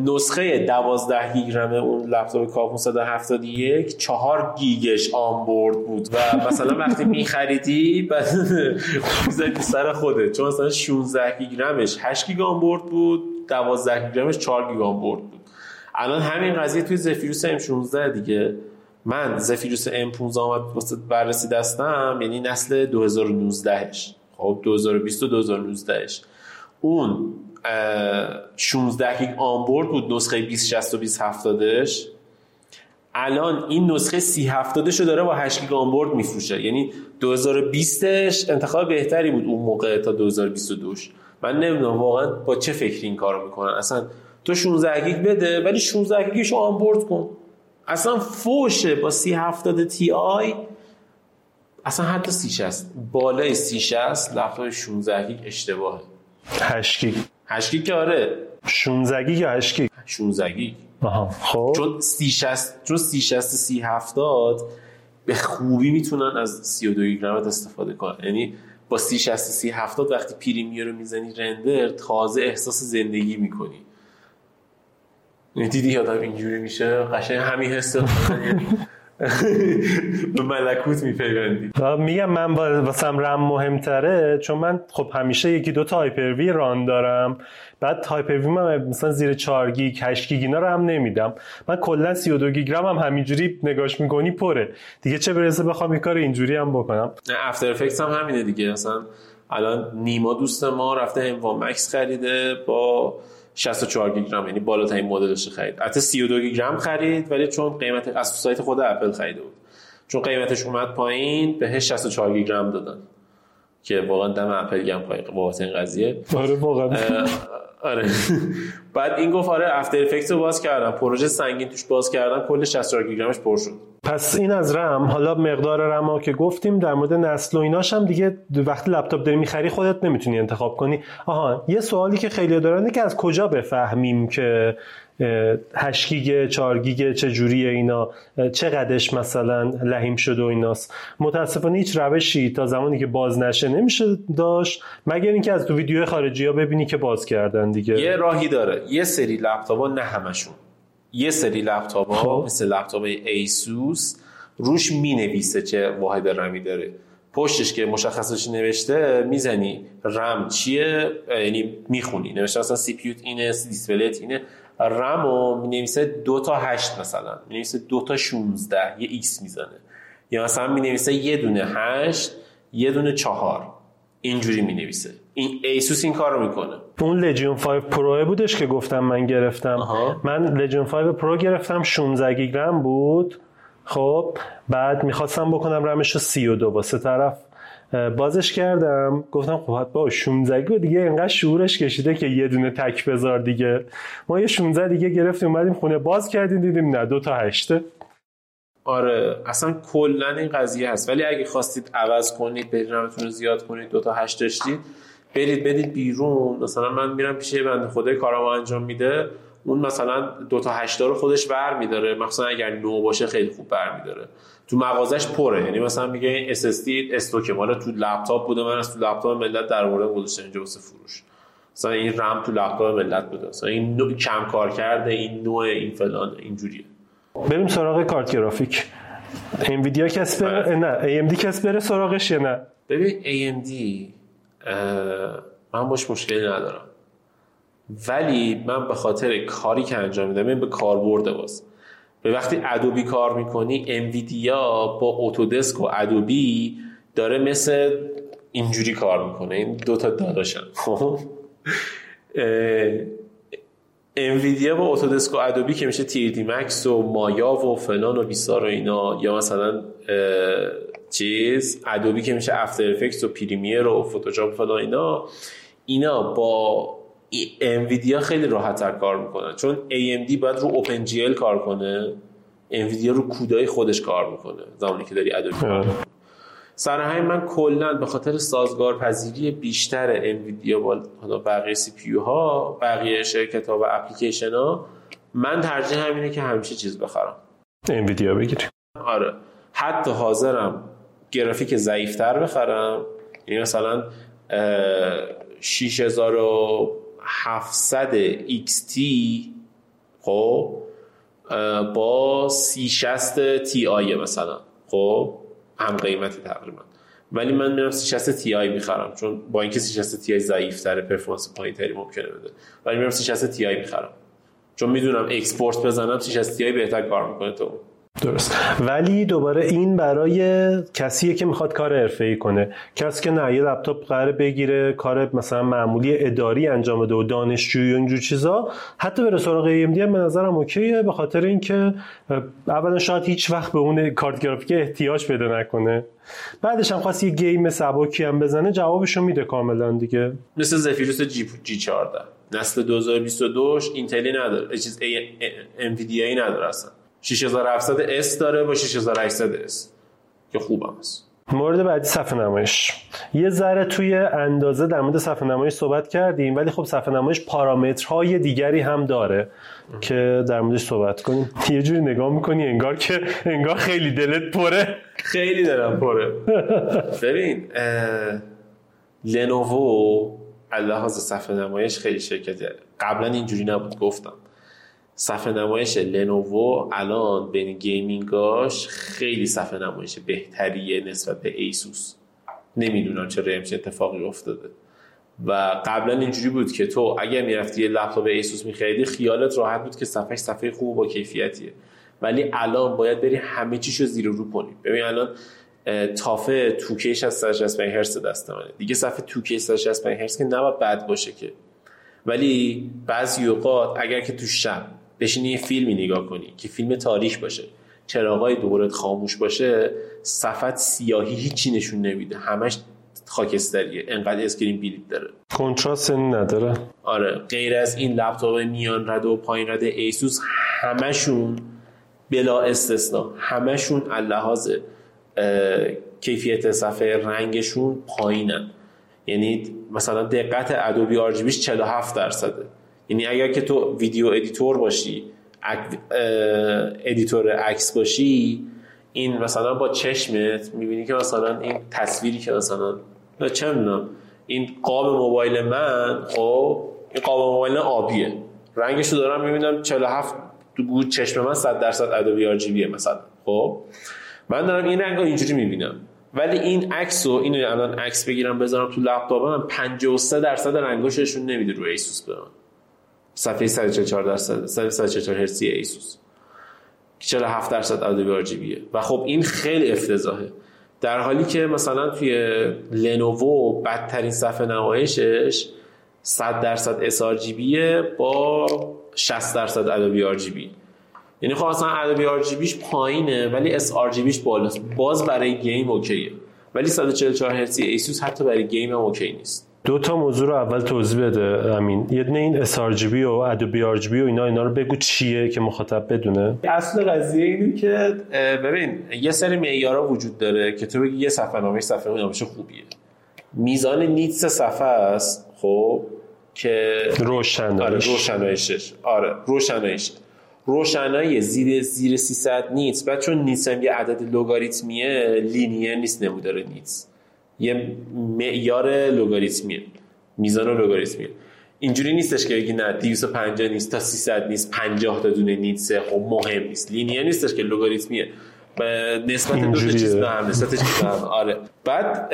نسخه 12 گیگ رم اون لپتاپ K 571 4 گیگش onboard بود و مثلا وقتی میخریدی بعد <laughs> سر خوده چون مثلا 16 گیگ رمش 8 گیگ onboard بود 12 گیگ رمش 4 گیگ onboard بود. الان همین قضیه توی زفیروس M16 دیگه. من زفیروس M15 آمد واسه بررسی دستم یعنی نسل 2019ش خب 2020 و 2019ش اون 16 گیگ آنبورد بود نسخه 2060 و 2070ش الان این نسخه 3070 رو داره با 8 گیگ آنبورد میفروشه. یعنی 2020ش انتخاب بهتری بود اون موقع تا 2022 من نمی‌دونم واقعا با چه فکری این کارو می‌کنن. اصلا تو 16 گیگ بده ولی 16 گیگش onboard کن. اصلا فوشه با 3070 تی آی. اصلا حتی 360 بالای 360 لپتاپ 16 گیگ اشتباهه. 8 گیگ 8 گیگ که آره. 16 گیگ یا 8 گیگ 16 گیگ آها. خب. چون 360 چون 360 3070 به خوبی می‌تونن از 32 گیگ استفاده کنن. یعنی با سی 60 سی 70 وقتی Premiere رو می‌زنی render تازه احساس زندگی می‌کنی. دیدی آدم اینجوری میشه؟ قشنگ همین حس <laughs> <laughs> به ملکوت میپیوندی میگم من واسم رم مهمتره چون من خب همیشه یکی دو تا Hyper-V run دارم. بعد Hyper-V من مثلا زیر 4 گیگ 8 گیگ اینا رو هم نمیدم. من کلا 32 گیگ رم هم همینجوری نگاش می‌کنی پره. دیگه چه برسه بخوام این کار اینجوری هم بکنم. After Effects هم همینه دیگه. مثلا الان نیما دوست ما رفته M Max خریده با 64 گیگ رم یعنی بالاترین مدلش خرید. حتی 32 گیگ رم خرید ولی چون قیمت از سایت خود اپل خریده بود. چون قیمتش اومد پایین بهش 64 گیگ رم دادن. که واقعا دم اپل گرم پایین بابت این قضیه. آره واقعا. آره. بعد این گفت آره After Effect رو باز کردم. پروژه سنگین توش باز کردم. کل 64 گیگ رمش پر شد. پس این از رم حالا مقدار رم که گفتیم در مورد نسل و ایناش هم دیگه وقتی لپتاپ داری می‌خری خودت نمی‌تونی انتخاب کنی. آها یه سوالی که خیلی دارن که از کجا بفهمیم که 8 گیگ 4 گیگ چه جوریه اینا؟ چقدرش مثلا لحیم شده و ایناست؟ متاسفانه هیچ روشی تا زمانی که باز نشه نمیشه داشت. مگر اینکه از تو ویدیو خارجی ها ببینی که باز کردن دیگه؟ یه راهی داره. یه سری لپتاپ نه همشون. یه سری لپتاپ ها خب. مثل لپتاپ ایسوس روش می نویسه چه واحد رمی داره. پشتش که مشخصش نوشته می‌زنی رم چیه؟ یعنی می‌خونی. نوشته اصلا CPU ت اینه display ت اینه. رم می نویسه دو تا هشت مثلا. می نویسه دو تا 16 یه X می‌زنه. یا مثلا می نویسه یه دونه هشت یه دونه چهار. اینجوری می نویسه این ایسوس این کار رو می‌کنه. اون Legion 5 Pro بودش که گفتم من گرفتم. من Legion 5 Pro گرفتم 16 گیگ رم بود. خب بعد می‌خواستم بکنم رمش رو 32 واسه طرف بازش کردم. گفتم خب با 16 گیگ دیگه اینقدر شعورش کشیده که یه دونه تک بذار دیگه. ما یه 16 دیگه گرفتیم اومدیم خونه باز کردیم دیدیم نه دو تا هشته. آره اصلا کلا این قضیه هست. ولی اگه خواستید عوض کنید برید رمتون رو زیاد کنید دو تا هشت داشتید برید بدید بیرون. مثلا من میرم پیش یه بنده خدای کارامو انجام میده اون مثلا دو تا هشتا رو خودش بر میداره. مثلا اگر نو باشه خیلی خوب بر میداره. تو مغازش پره. یعنی مثلا میگه این SSD استوک مال تو لپتاپ بوده. من از تو لپتاپ ملت در مورد گذاشتم. اینجا واسه فروش. مثلا این رم تو لپتاپ ملت بوده. مثلا این نوع کم کار کرده. این نوع این فلان اینجوریه. بریم سراغ کارت گرافیک. انویدیا کس بره بله. نه AMD کس بره سراغش یا نه؟ ببین AMD من باش مشکلی ندارم. ولی من به خاطر کاری که انجام میدم این به کاربرد باز. به وقتی ادوبی کار می‌کنی انویدیا با اتودسک و ادوبی داره مثل اینجوری کار می‌کنه. این دوتا داداشن خب؟ <laughs> انویدیا با اتودسک و ادوبی که میشه دی مکس و مایا و فلان و بیسار و اینا یا مثلا چیز Adobe که میشه After Effects و Premiere و فتوشاپ و فلان اینا اینا با انویدیا خیلی راحتتر کار می‌کنن. چون AMD باید رو OpenGL کار کنه انویدیا رو CUDA ی خودش کار می‌کنه زمانی که داری Adobe کار سر همین من کلا به خاطر سازگار پذیری بیشتر انویدیا با بقیه CPU ها بقیه شرکت ها و اپلیکیشن ها من ترجیح همینه که همیشه چیز بخرم. انویدیا بگیری آره. حتی حاضرم گرافیک ضعیفتر بخرم. یعنی مثلا 6700 XT خب با 3060 Ti مثلا خب هم قیمتی تقریبا. ولی من میرم 360 Ti می‌خرم چون با اینکه 360 Ti ضعیف تره performance پایینتری ممکنه بده. ولی میرم 360 Ti می‌خرم. چون می‌دونم export بزنم 360 Ti بهتر کار می‌کنه تو. درست. ولی دوباره این برای کسیه که می‌خواد کار ای کنه. کسی که نه یه لپتاپ قراره بگیره کار مثلا معمولی اداری انجام بده و دانشجویی و اینجور چیزا حتی بره سراغ AMD هم به نظرم okay ه به خاطر اینکه اولا شاید هیچ وقت به اون کارت گرافیک احتیاج پیدا نکنه. بعدش هم خواست یه game سبکی هم بزنه جوابشو میده کاملا دیگه. مثل زفیروس جی, جی 14 نسل 2022 اینتلی نداره چیز ای نداره اصلا. 6700 S داره با 6800 S که خوبم است. مورد بعدی صفحه نمایش. یه ذره توی اندازه در مورد صفحه نمایش صحبت کردیم ولی خب صفحه نمایش پارامترهای دیگری هم داره که در موردش صحبت کنیم. <laughs> یه جوری نگاه می‌کنی انگار که انگار خیلی دلت پره. خیلی دلم پره. <laughs> ببین لنوو لحاظ صفحه نمایش خیلی شرکته قبلا اینجوری نبود گفتم. صفحه نمایش لنوو الان بین gaming اش خیلی صفحه نمایش بهتریه نسبت به ایسوس. نمی‌دونم چرا همچین اتفاقی افتاده. و قبلا اینجوری بود که تو اگر می‌رفتی یه لپتاپ ایسوس میخریدی خیالت راحت بود که صفحه صفحه خوب با کیفیتیه. ولی الان باید بری همه چیشو زیر رو کنی. ببین الان TUF ه 2K ش از 165 هرتز دست منه. دیگه صفحه 2K ی 165 هرتز که نباید بد باشه که. ولی بعضی اوقات اگر که تو شب بشینی یه فیلمی نگاه کنی که فیلم تاریخ باشه چراغای دورت خاموش باشه صفحه سیاهی هیچی نشون نمیده همش خاکستریه انقدر screen bleed داره. کنتراست نداره؟ آره غیر از این لپتاپ میان رده و پایین رده ایسوس همشون بلا استثنا همشون لحاظ کیفیت صفحه رنگشون پایینن. یعنی مثلا دقت Adobe RGB 47 درصده. یعنی اگر که تو video editor باشی editor عکس باشی این مثلا با چشمت می‌بینی که مثلا این تصویری که مثلا چه می‌دونم این قاب موبایل من خب این قاب موبایل آبیه. رنگش رو دارم می‌بینم 47 تو چشم من 100 درصد Adobe RGB مثلا خب. من دارم این رنگ اینجوری می‌بینم. ولی این عکس رو اینو الان عکس بگیرم بذارم تو لپتاپم 53 درصد رنگاشو نشون نمیده رو ایسوس به صفحه 144 درصد 144 هرتزی ایسوس. 47 درصد RGB و خب این خیلی افتضاحه. در حالی که مثلا توی لنوو بدترین صفحه نمایشش 100 درصد sRGB با 60 درصد RGB یعنی خب اصلا RGB یش پایینه ولی sRGB یش بالاست. باز برای game OK یه. ولی 144 هرتزی ایسوس حتی برای game هم OK نیست. دو تا موضوع رو اول توضیح بده امین. یه دونه این sRGB و Adobe RGB و اینا اینا رو بگو چیه که مخاطب بدونه. اصل قضیه اینه که ببین یه سری معیارا وجود داره که تو بگی یه صفحه نامه صفحه نامش خوبیه. میزان نیتس صفحه است خب که روشنایش. آره روشنایشش. آره روشنایش. روشنایی زیر زیر 300 نیتس. بعد چون نیتس هم یه عدد لوگاریتمیه لینیر نیست نمودار نیتس. یه معیار لوگاریتمیه میزان لوگاریتمیه اینجوری نیستش که بگی نه 250 نیست تا 300 نیست 50 تا دونه نیست خب مهم نیست. لینیر نیستش که لوگاریتمیه. نسبت دو تا چیز به هم نسبت چیز به هم. آره. بعد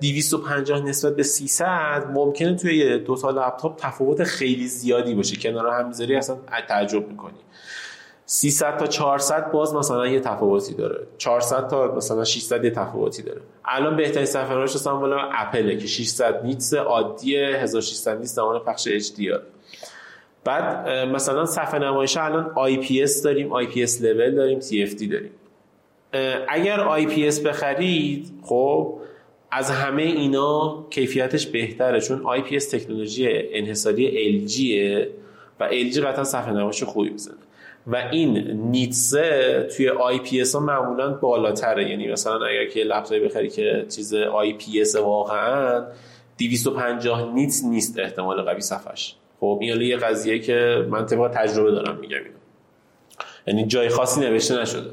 250 نسبت به 300 ممکنه توی دو تا لپتاپ تفاوت خیلی زیادی باشه. کنار هم می‌ذاری اصلا تعجب می‌کنی. 300 تا 400 باز مثلا یه تفاوتی داره. 400 تا مثلا 600 یه تفاوتی داره. الان بهترین نمایش اصلا والا اپله که 600 نیتس عادی 1600 نیتس زمان پخش HDR بعد مثلا صفحه نمایش الان IPS داریم IPS لول داریم TFT داریم. اگر IPS بخرید خب از همه اینا کیفیتش بهتره چون IPS تکنولوژی انحصاری LG و LG قطعا صفحه نمایش خوبی می‌زنه. و این nits ه توی IPS ها معمولا بالاتره. یعنی مثلا اگر که لپتاپی بخری که چیز IPS واقعا 250 nits نیست احتمال قوی صفحش. خب این یه قضیه که من طبق تجربه دارم میگم اینو. یعنی جای خاصی نوشته نشده.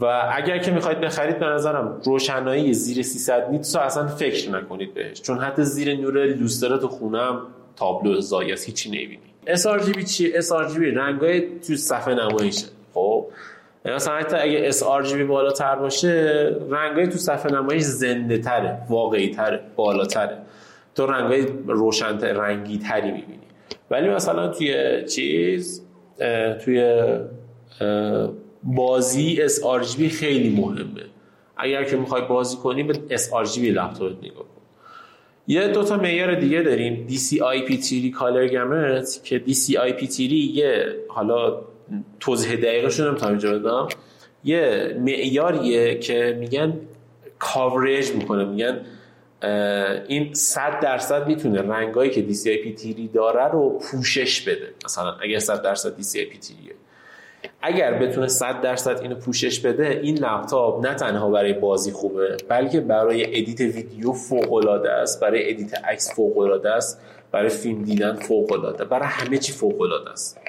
و اگر که می‌خواید بخرید به نظرم روشنایی زیر 300 نیتس رو اصلا فکر نکنید بهش. چون حتی زیر نور لوستر تو خونم تابلو زایاس هیچی نمی‌بینی. sRGB چیه sRGB رنگای تو صفحه نمایشه خب؟ مثلا حتی اگه sRGB بالاتر باشه رنگای تو صفحه نمایش زنده تره واقعی تره بالاتره. تو رنگای روشن رنگی تری می‌بینی. ولی مثلا توی چیز توی بازی sRGB خیلی مهمه. اگر که می‌خوای بازی کنی به sRGB لپتاپ نگاه یه دو تا معیار دیگه داریم. DCI-P3 کالر گمت که DCI-P3 یه حالا توضیح دقیقشون نمی‌تونم اینجا بدم. یه معیاریه که میگن کاورج می‌کنه. میگن این 100 درصد می‌تونه رنگایی که DCI P3 داره رو پوشش بده. مثلا اگر 100 درصد DCI P3 اگر بتونه 100 درصد اینو پوشش بده این لپتاپ نه تنها برای بازی خوبه بلکه برای edit ویدیو فوق العاده است برای edit عکس فوق العاده است برای فیلم دیدن فوق العاده برای همه چی فوق العاده است.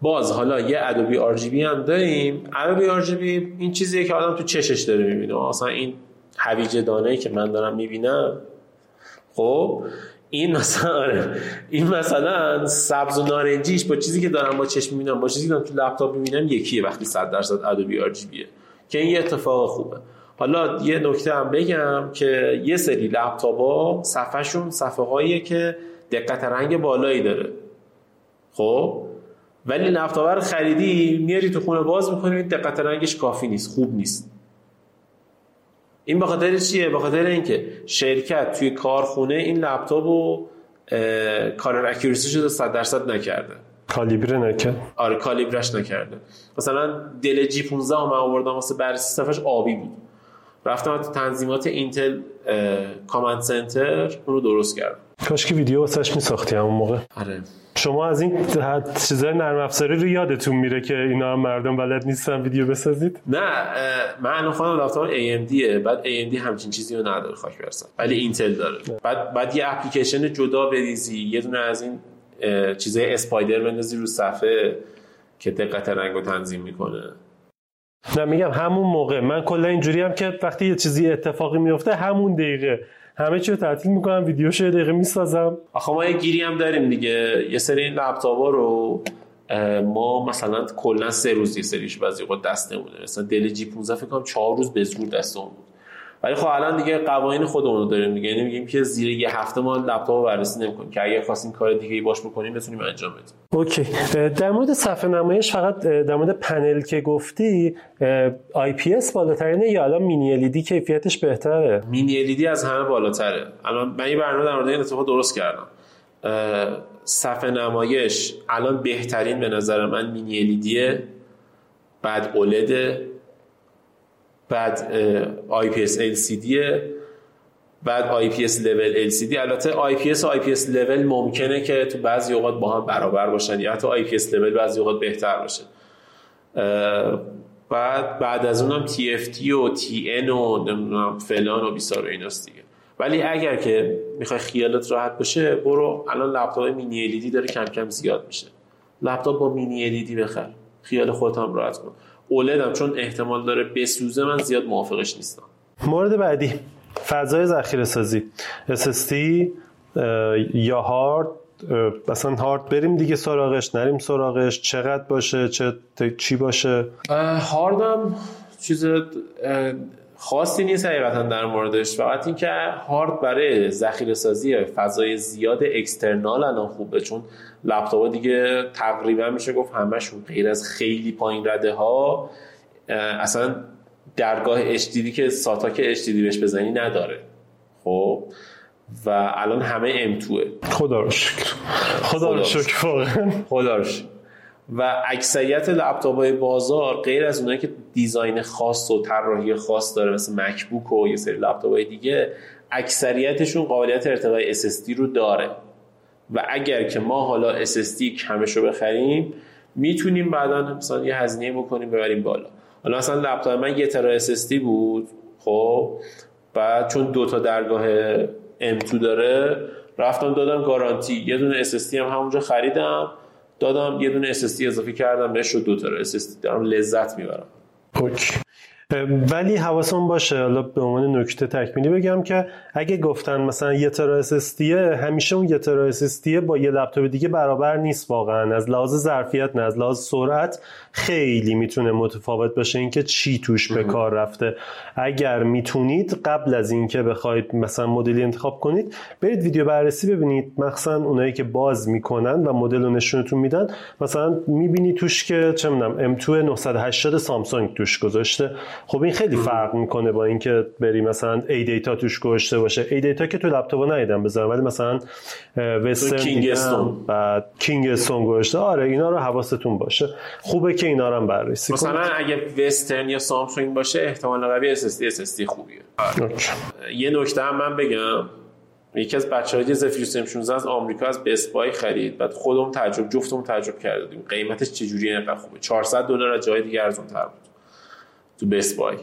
باز حالا یه Adobe RGB هم داریم. Adobe RGB این چیزیه که آدم تو چشش داره می‌بینه. اصلا این هویج دانه که من دارم می‌بینم خب این مثلا آره. این مثلا سبز و نارنجیش با چیزی که دارم با چشم می‌بینم با چیزی که دارم تو لپتاپ می‌بینم یکیه وقتی 100 درصد ادوبی بیه. که این یه اتفاق خوبه. حالا یه نکته هم بگم که یه سری لپتاپ ها صفحهشون صفحه هاییه که دقت رنگ بالایی داره. خب؟ ولی لپتاپ رو خریدی میاری تو خونه باز می‌کنی دقت رنگش کافی نیست خوب نیست. این بخاطر چیه؟ بخاطر اینکه شرکت توی کارخونه این لپتاپ رو کارر اکیورسی شده 100 درصد نکرده. کالیبره نکرد؟ آره کالیبرش نکرده. مثلا دل جی 15 هم آوردم واسه بررسی صفحش آبی بود. رفتم تو تنظیمات اینتل کامند سنتر اون رو درست کردم. کاش که ویدیو واسش میساختی همون موقع. آره. شما از این چیزای نرم افزاری رو یادتون میره که اینا هم مردم بلد نیستن ویدیو بسازید؟ نه من الان خودم لپتاپ AMD بعد AMD همچین چیزی رو نداره خاک برسن ولی اینتل داره. بعد بعد یه اپلیکیشن جدا بریزی یه دونه از این چیزای اسپایدر بندازی رو صفحه که دقت رنگ رو تنظیم می‌کنه. نه میگم همون موقع. من کلا اینجوری هم که وقتی یه چیزی اتفاقی میفته همون دقیقه. همه چی رو تعطیل می‌کنم ویدیوشو یه دقیقه می‌سازم. آخه ما یه گیری هم داریم دیگه. یه سری این لپتاپا رو ما مثلا کلا سه روز یه سریش بعضی وقت دست نمونه مثلا Dell G15 فکر کنم 4 روز به زور دستمون بود. ولی خب الان دیگه قوانین خودمون رو داریم دیگه. یعنی میگیم که زیر یه هفته ما لپتاپ رو بررسی نمی‌کنیم که اگه خواستیم کار دیگه ای باش بکنیم بتونیم انجام بدیم. OK. در مورد صفحه نمایش فقط در مورد پنل که گفتی IPS بالاترینه یا الان mini LED کیفیتش بهتره؟ mini LED از همه بالاتره. الان من یه برنامه در مورد این اتفاق درست کردم. صفحه نمایش الان بهترین به نظر من مینی بعد اولد بعد IPS LCD بعد IPS لول LCD البته IPS و IPS لول ممکنه که تو بعضی اوقات با هم برابر باشن یا حتی IPS لول بعضی اوقات بهتر باشه. بعد بعد از اونم TFT و TN و نمی‌دونم فلان و بیسار و ایناست دیگه. ولی اگر که می‌خوای خیالت راحت باشه برو الان لپتاپ مینی LED داره کم کم زیاد میشه. لپتاپ با مینی LED بخر. خیال خودت هم راحت کن. اولدم چون احتمال داره بسوزه من زیاد موافقش نیستم. مورد بعدی. فضای ذخیره سازی. SSD یا هارد مثلا هارد بریم دیگه سراغش نریم سراغش. چقدر باشه؟ چه چی باشه؟ هاردم چیز خاصی نیست حقیقتا در موردش. فقط اینکه هارد برای ذخیره سازی فضای زیاد اکسترنال الان خوبه چون لپتاپ دیگه تقریبا میشه گفت همشون غیر از خیلی پایین رده ها اصلا درگاه HDD که ساتا که HDD بهش بزنی نداره. خب؟ و الان همه M2 خدا رو شکر. خدا رو شکر واقعا. خدا رو شکر. و اکثریت لپتاپ های بازار غیر از اونایی که دیزاین خاص و طراحی خاص داره مثل مکبوک و یه سری لپتاپ دیگه اکثریتشون قابلیت ارتقای SSD رو داره. و اگر که ما حالا SSD کمش رو بخریم می‌تونیم بعدا مثلا یه هزینه بکنیم ببریم بالا. حالا مثلا لپتاپ من یه ترا SSD بود خب بعد چون دو تا درگاه M2 داره رفتم دادم گارانتی. یه دونه SSD هم همونجا خریدم دادم یه دونه SSD اضافه کردم بهش رو دو تا SSD دارم لذت می‌برم. اوکی ولی حواسمون باشه. حالا به عنوان نکته تکمیلی بگم که اگه گفتن مثلا یه ترا همیشه اون یه ترا با یه لپتاپ دیگه برابر نیست واقعا. از لحاظ ظرفیت نه از لحاظ سرعت خیلی می‌تونه متفاوت باشه. اینکه چی توش به کار رفته. اگر می‌تونید قبل از اینکه بخواید مثلا مدلی انتخاب کنید برید ویدیو بررسی ببینید. مخصوصا اونایی که باز می‌کنن و مدل رو نشونتون میدن. مثلا می‌بینی توش که چه می‌دونم M2 980 سامسونگ توش گذاشته. خب این خیلی فرق می‌کنه با اینکه بری مثلا ای دیتا توش گذاشته باشه. ای دیتا که تو لپتاپ ندیدم بذارم ولی مثلا وسترن کینگستون بعد کینگستون گذاشته. آره اینا رو حواستون باشه. خوبه که اینا رو هم بررسی مثلا کنید. اگه وسترن یا سامسونگ باشه احتمال قوی SSD SSD خوبیه. یه نکته هم من بگم. یکی از بچه‌های Zephyrus M16 از آمریکا از Best Buy خرید. بعد خودمون تجربه جفتمون تجربه کردیم. قیمتش چجوری اینقدر خوبه. 400 دلار از جای دیگه ارزون تر بود. تو Best Buy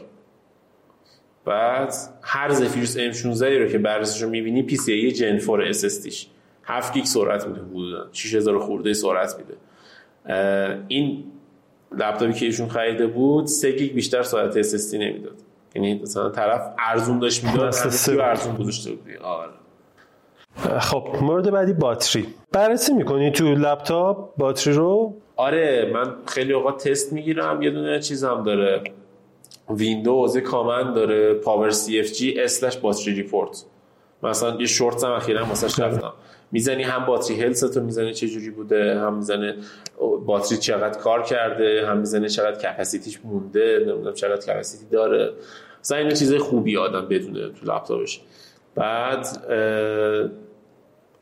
بعد هر Zephyrus M16 رو که بررسیش رو می‌بینی PCIe Gen 4 SSD ش 7 گیگ سرعت میده حدودا. 6000 خورده سرعت میده. این لپتاپی که ایشون خریده بود 3 گیگ بیشتر سرعت SSD نمی‌داد. یعنی مثلا طرف ارزون داشت می‌داد ارزون گذاشته بود آره. خب مورد بعدی باتری. بررسی می‌کنی تو لپتاپ باتری رو؟ آره من خیلی اوقات تست می‌گیرم یه دونه چیزم داره. ویندوز command داره powercfg slash battery report مثلا یه شورت هم اخیرا واسش گرفتم. می‌زنی هم battery health ت رو می‌زنه چه جوری بوده هم می‌زنه باتری چقدر کار کرده هم می‌زنه چقدر capacity ش مونده نمی‌دونم چقدر capacity داره. مثلا این چیز خوبی آدم بدونه تو لپتاپش بعد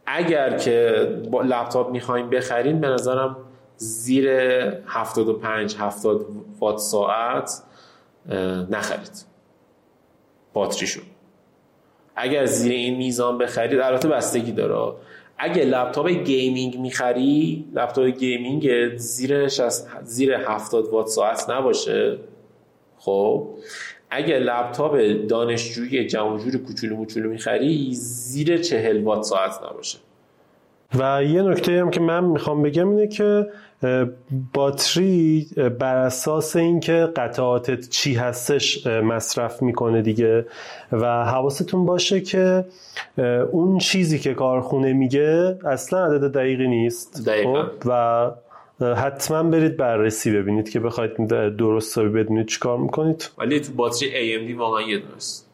اگر که با لپتاپ می‌خوایم بخریم به نظرم زیر 75 70 وات ساعت نخرید. باتریشو اگر زیر این میزان بخرید البته بستگی داره. اگه لپتاپ gaming می‌خری لپتاپ gaming زیر زیر 70 وات ساعت نباشه. خب؟ اگه لپتاپ دانشجویی جمعجور کوچولو موچولو می‌خری زیر 40 وات ساعت نباشه. و یه نکته هم که من می‌خوام بگم اینه که باتری بر اساس اینکه قطعاتت چی هستش مصرف می‌کنه دیگه. و حواستون باشه که اون چیزی که کارخونه میگه اصلا عدد دقیقی نیست. خب؟ و حتما برید بررسی ببینید که بخواید درست بدونید چیکار می‌کنید. ولی تو باتری AMD واقعا یه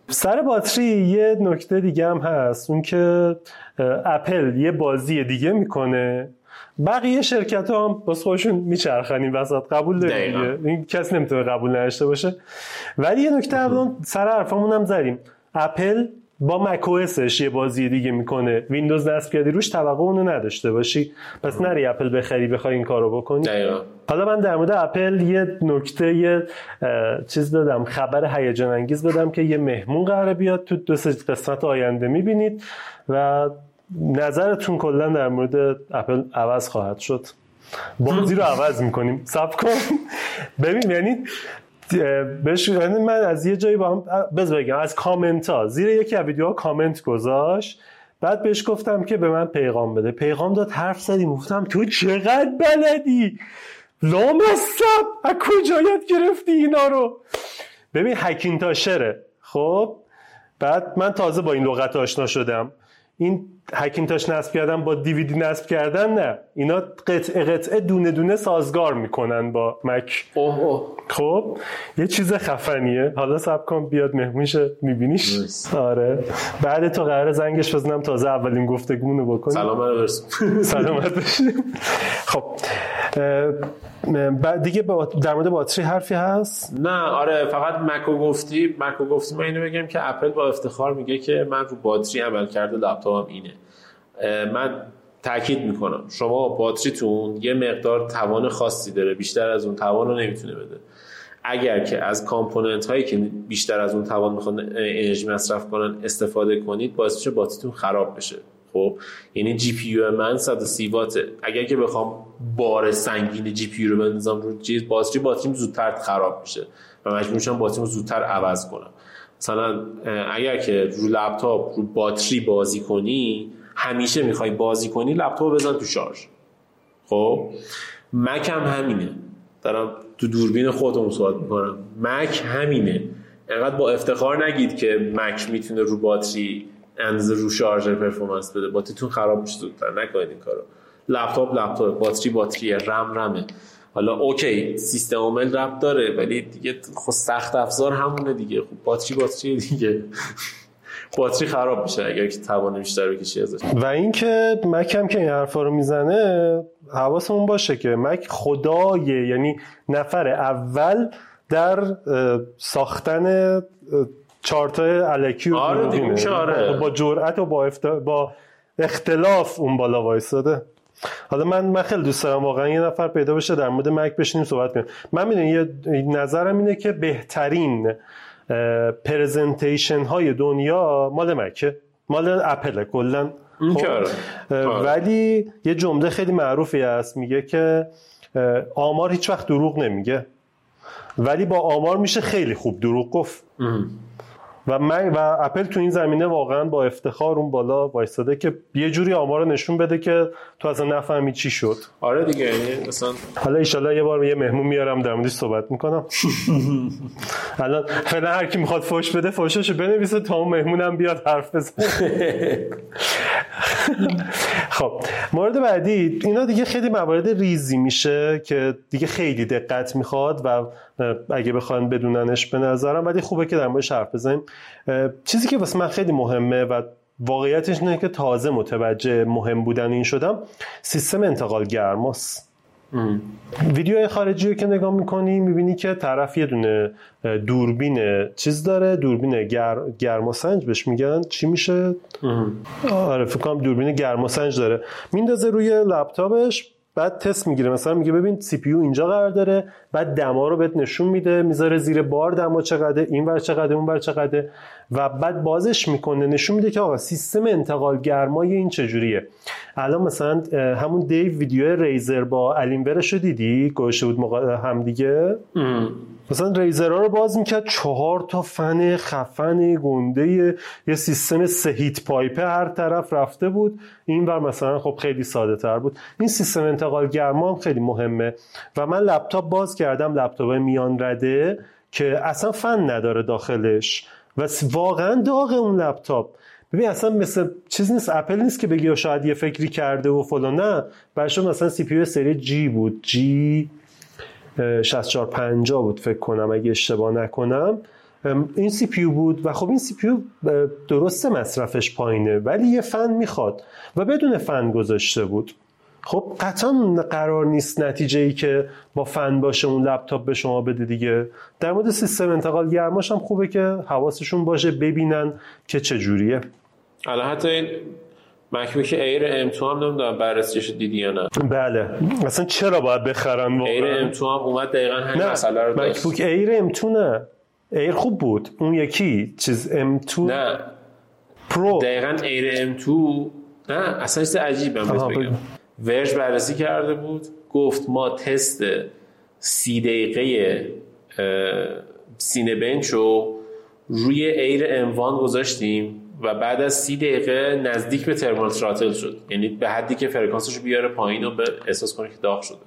سر باتری یه نکته دیگه هم هست. اون که اپل یه بازی دیگه می‌کنه. بقیه شرکت ها هم باز خودشون میچرخن این وسط. قبول داریم این کسی نمی‌تونه قبول نداشته باشه. ولی یه نکته الان سر حرفمون هم زدیم. اپل با مک یه بازی دیگه می‌کنه. ویندوز نصب کردی روش توقع اونو نداشته باشی. پس نری اپل بخری بخوای این کارو بکنی. حالا من در مورد اپل یه نکته یه چیز بدم خبر هیجان انگیز بدم که یه مهمون قراره بیاد تو دو قسمت آینده می‌بینید و نظرتون کلا در مورد اپل عوض خواهد شد. بازی رو عوض می‌کنیم. سب کن. ببین یعنی بهش یعنی من از یه جایی با هم بز بگم از کامنت ها زیر یکی از ویدیوها کامنت گذاشت. بعد بهش گفتم که به من پیغام بده. پیغام داد حرف زدیم گفتم تو چقدر بلدی؟ لامصب! از کجایت گرفتی اینا رو؟ ببین هکینتاشره. خب؟ بعد من تازه با این لغت آشنا شدم. این هکینتاش نصب کردن با دیویدی نصب کردن نه. اینا قطعه قطعه دونه دونه سازگار می‌کنن با مک. اوه اوه. خب یه چیز خفنیه. حالا سب کن بیاد مهمونشه میبینیش. آره. بعد تو قرار زنگش بزنم تازه اولین گفتگومونو بکنیم سلام <laughs> سلامت خب. بعد دیگه در مورد باتری حرفی هست؟ نه آره فقط مکو گفتی. مکو گفتی. من اینو بگم که اپل با افتخار میگه که من رو باتری عمل کرده لپتاپم اینه. من تاکید می‌کنم. شما باتریتون یه مقدار توان خاصی داره بیشتر از اون توان رو نمی‌تونه بده. اگر که از component هایی که بیشتر از اون توان می‌خوان انرژی مصرف کنن استفاده کنید باعث میشه باتریتون خراب بشه. خب یعنی GPU من 130 واته. اگر که بخوام بار سنگین GPU رو بندازم رو چیز باتری باتریم زودتر خراب میشه و مجبور میشم باتریم رو زودتر عوض کنم. مثلا اگر که رو لپتاپ رو باتری بازی کنی همیشه می‌خوای بازی کنی لپتاپ بزن تو شارژ. خب؟ مک هم همینه. دارم تو دوربین خودم صحبت می‌کنم. مک همینه. انقدر با افتخار نگید که مک می‌تونه رو باتری اندازه رو شارژر performance بده. باتریتون خراب میشه زودتر. نکنید این کارو. لپتاپ لپتاپ. باتری باتری. رم رمه حالا OK. سیستم عامل ربط داره ولی دیگه خب سخت افزار همونه دیگه. خب باتری باتری دیگه. <laughs> باتری خراب میشه اگر که توان بیشتر بکشی ازش. و اینکه مک هم که این حرفا رو می‌زنه حواسمون باشه که مک خدایه. یعنی نفر اول در ساختن چارتای الکی آره آره. با جرأت و با, با اختلاف اون بالا وایساده حالا من من خیلی دوست دارم واقعا یه نفر پیدا بشه در مورد مک بشینیم صحبت کنیم. من می‌دونم یه نظرم اینه که بهترین پرزنتیشن های دنیا مال مکه مال اپل کلا. خب، آره. ولی یه جمله خیلی معروفی هست میگه که آمار هیچ وقت دروغ نمیگه. ولی با آمار میشه خیلی خوب دروغ گفت. و من و اپل تو این زمینه واقعا با افتخار اون بالا وایستاده که یه جوری آمار رو نشون بده که تو اصلا نفهمی چی شد. آره دیگه یعنی مثلا حالا ان یه بار یه مهمون میارم در موردش صحبت می‌کنم. <laughs> الان فعلا هر کی می‌خواد فوش بده فوشاشو بنویسه تا اون مهمونم بیاد حرف بزنه. <laughs> خب مورد بعدی اینا دیگه خیلی موارد ریزی میشه که دیگه خیلی دقت می‌خواد و اگه بخواین بدوننش به نظرم ولی خوبه که در موردش حرف بزنیم. چیزی که واسه من خیلی مهمه و واقعیتش اینه که تازه متوجه مهم بودن این شدم سیستم انتقال گرماست. ویدیو خارجی رو که نگاه می‌کنی می‌بینی که طرف یه دونه دوربین چیز داره دوربین گر... گرماسنج بهش میگن. چی میشه؟ آره فکر کنم دوربین گرماسنج داره. میندازه روی لپتاپش بعد تست می‌گیره. مثلا میگه ببین سی پی اینجا قرار داره بعد دما رو بهت نشون میده می‌ذاره زیر بار دما چقدر این ور چقدر اون ور چقدر و بعد بازش می‌کنه نشون میده که آقا سیستم انتقال گرمای این چجوریه. الان مثلا همون دیو ویدیو ریزر با الینورش رو دیدی؟ گوشه بود هم دیگه؟ مثلا ریزرها رو باز می‌کرد چهار تا فن خفن گنده یه سیستم سهیت پایپه هر طرف رفته بود. این بر مثلا خب خیلی ساده تر بود. این سیستم انتقال گرما هم خیلی مهمه. و من لپتاپ باز کردم لپتاپ میان رده که اصلا فن نداره داخلش. و واقعا داغ اون لپتاپ. ببین اصلا مثل چیز نیست. اپل نیست که بگی شاید یه فکری کرده و فلان. نه. برشون مثلا سی پی سری جی بود. G6450 بود فکر کنم اگه اشتباه نکنم. این CPU بود و خب این CPU درسته مصرفش پایینه ولی یه فن می‌خواد و بدون فن گذاشته بود. خب قطعا قرار نیست نتیجه ای که با فن باشه اون لپتاپ به شما بده دیگه. در مورد سیستم انتقال گرماش هم خوبه که حواسشون باشه ببینن که چجوریه الان حتی این MacBook Air M2 هم نمی‌دونم بررسیش دیدی یا نه. بله. اصلا چرا باید بخرن واقعا؟ Air M2 هم اومد دقیقا همین مسئله رو داشت. MacBook Air M2 نه. Air خوب بود. اون یکی چیز M2 نه. Pro. دقیقا Air M2 نه اصلا چیز عجیبه بگم. ورژ بررسی کرده بود گفت ما تست سی دقیقه Cinebench رو روی Air M1 گذاشتیم و بعد از سی دقیقه نزدیک به thermal throttle شد. یعنی به حدی که فرکانسش رو بیاره پایین و به احساس کنه که داغ شده.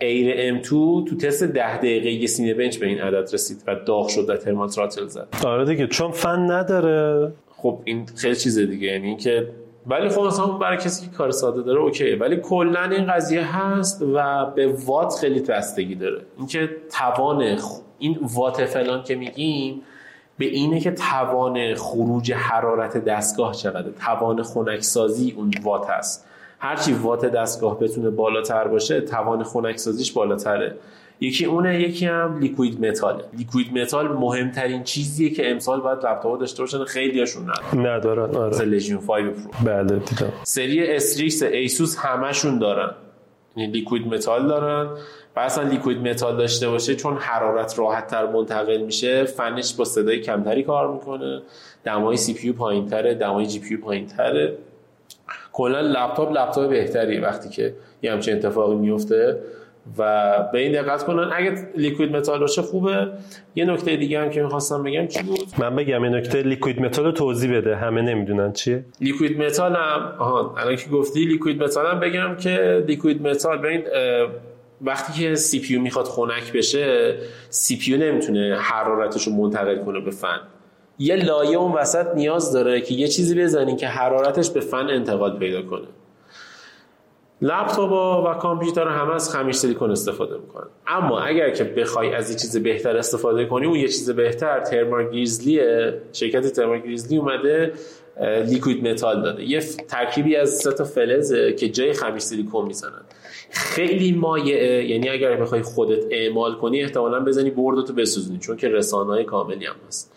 Air M2 تو تست ده دقیقه یه Cinebench به این عدد رسید و داغ شد و thermal throttle زد. آره دیگه چون فن نداره. خب این خیلی چیز دیگه. یعنی که ولی خب مثلا برای کسی که کار ساده داره okay ولی کلا این قضیه هست و به وات خیلی بستگی داره. اینکه توان این وات فلان که میگیم به اینه که توان خروج حرارت دستگاه چقدر توان خنکسازی اون وات هست. هرچی وات دستگاه بتونه بالاتر باشه توان خنکسازیش بالاتره. یکی اونه یکی هم liquid metal liquid metal مهمترین چیزیه که امسال باید لپتاپ داشته باشن خیلی هاشون ندارن ندارن آره. مثل Legion 5 Pro بله دیدم. سری Asus همشون دارن. یعنی liquid metal دارن. و اصلا liquid metal داشته باشه چون حرارت راحت تر منتقل میشه فنش با صدای کمتری کار می‌کنه. دمای CPU پایین تره دمای GPU پایین تره کلا لپتاپ لپتاپ بهتری وقتی که یه همچین اتفاقی میفته و به این دقت کنن. اگه liquid metal باشه خوبه. یه نکته دیگه هم که می‌خواستم بگم چی بود؟ من بگم یه نکته liquid metal رو توضیح بده. همه نمی‌دونن چیه. liquid metal هم آها الان که گفتی liquid metal هم بگم که liquid metal ببین وقتی که CPU می‌خواد خنک بشه CPU نمی‌تونه حرارتش رو منتقل کنه به فن. یه لایه اون وسط نیاز داره که یه چیزی بزنین که حرارتش به فن انتقال پیدا کنه. لپتاپ و کامپیوتر همه از خمیر سیلیکون استفاده می‌کنن. اما اگر که بخوای از یه چیز بهتر استفاده کنی اون یه چیز بهتر Thermal Grizzly ه. شرکت Thermal Grizzly اومده liquid metal داده. یه ترکیبی از سه تا فلزه که جای خمیر سیلیکون می‌زنن. خیلی مایعه یعنی اگر بخوای خودت اعمال کنی احتمالا بزنی بردتو بسوزونی چون که رسانای کاملی هم هست.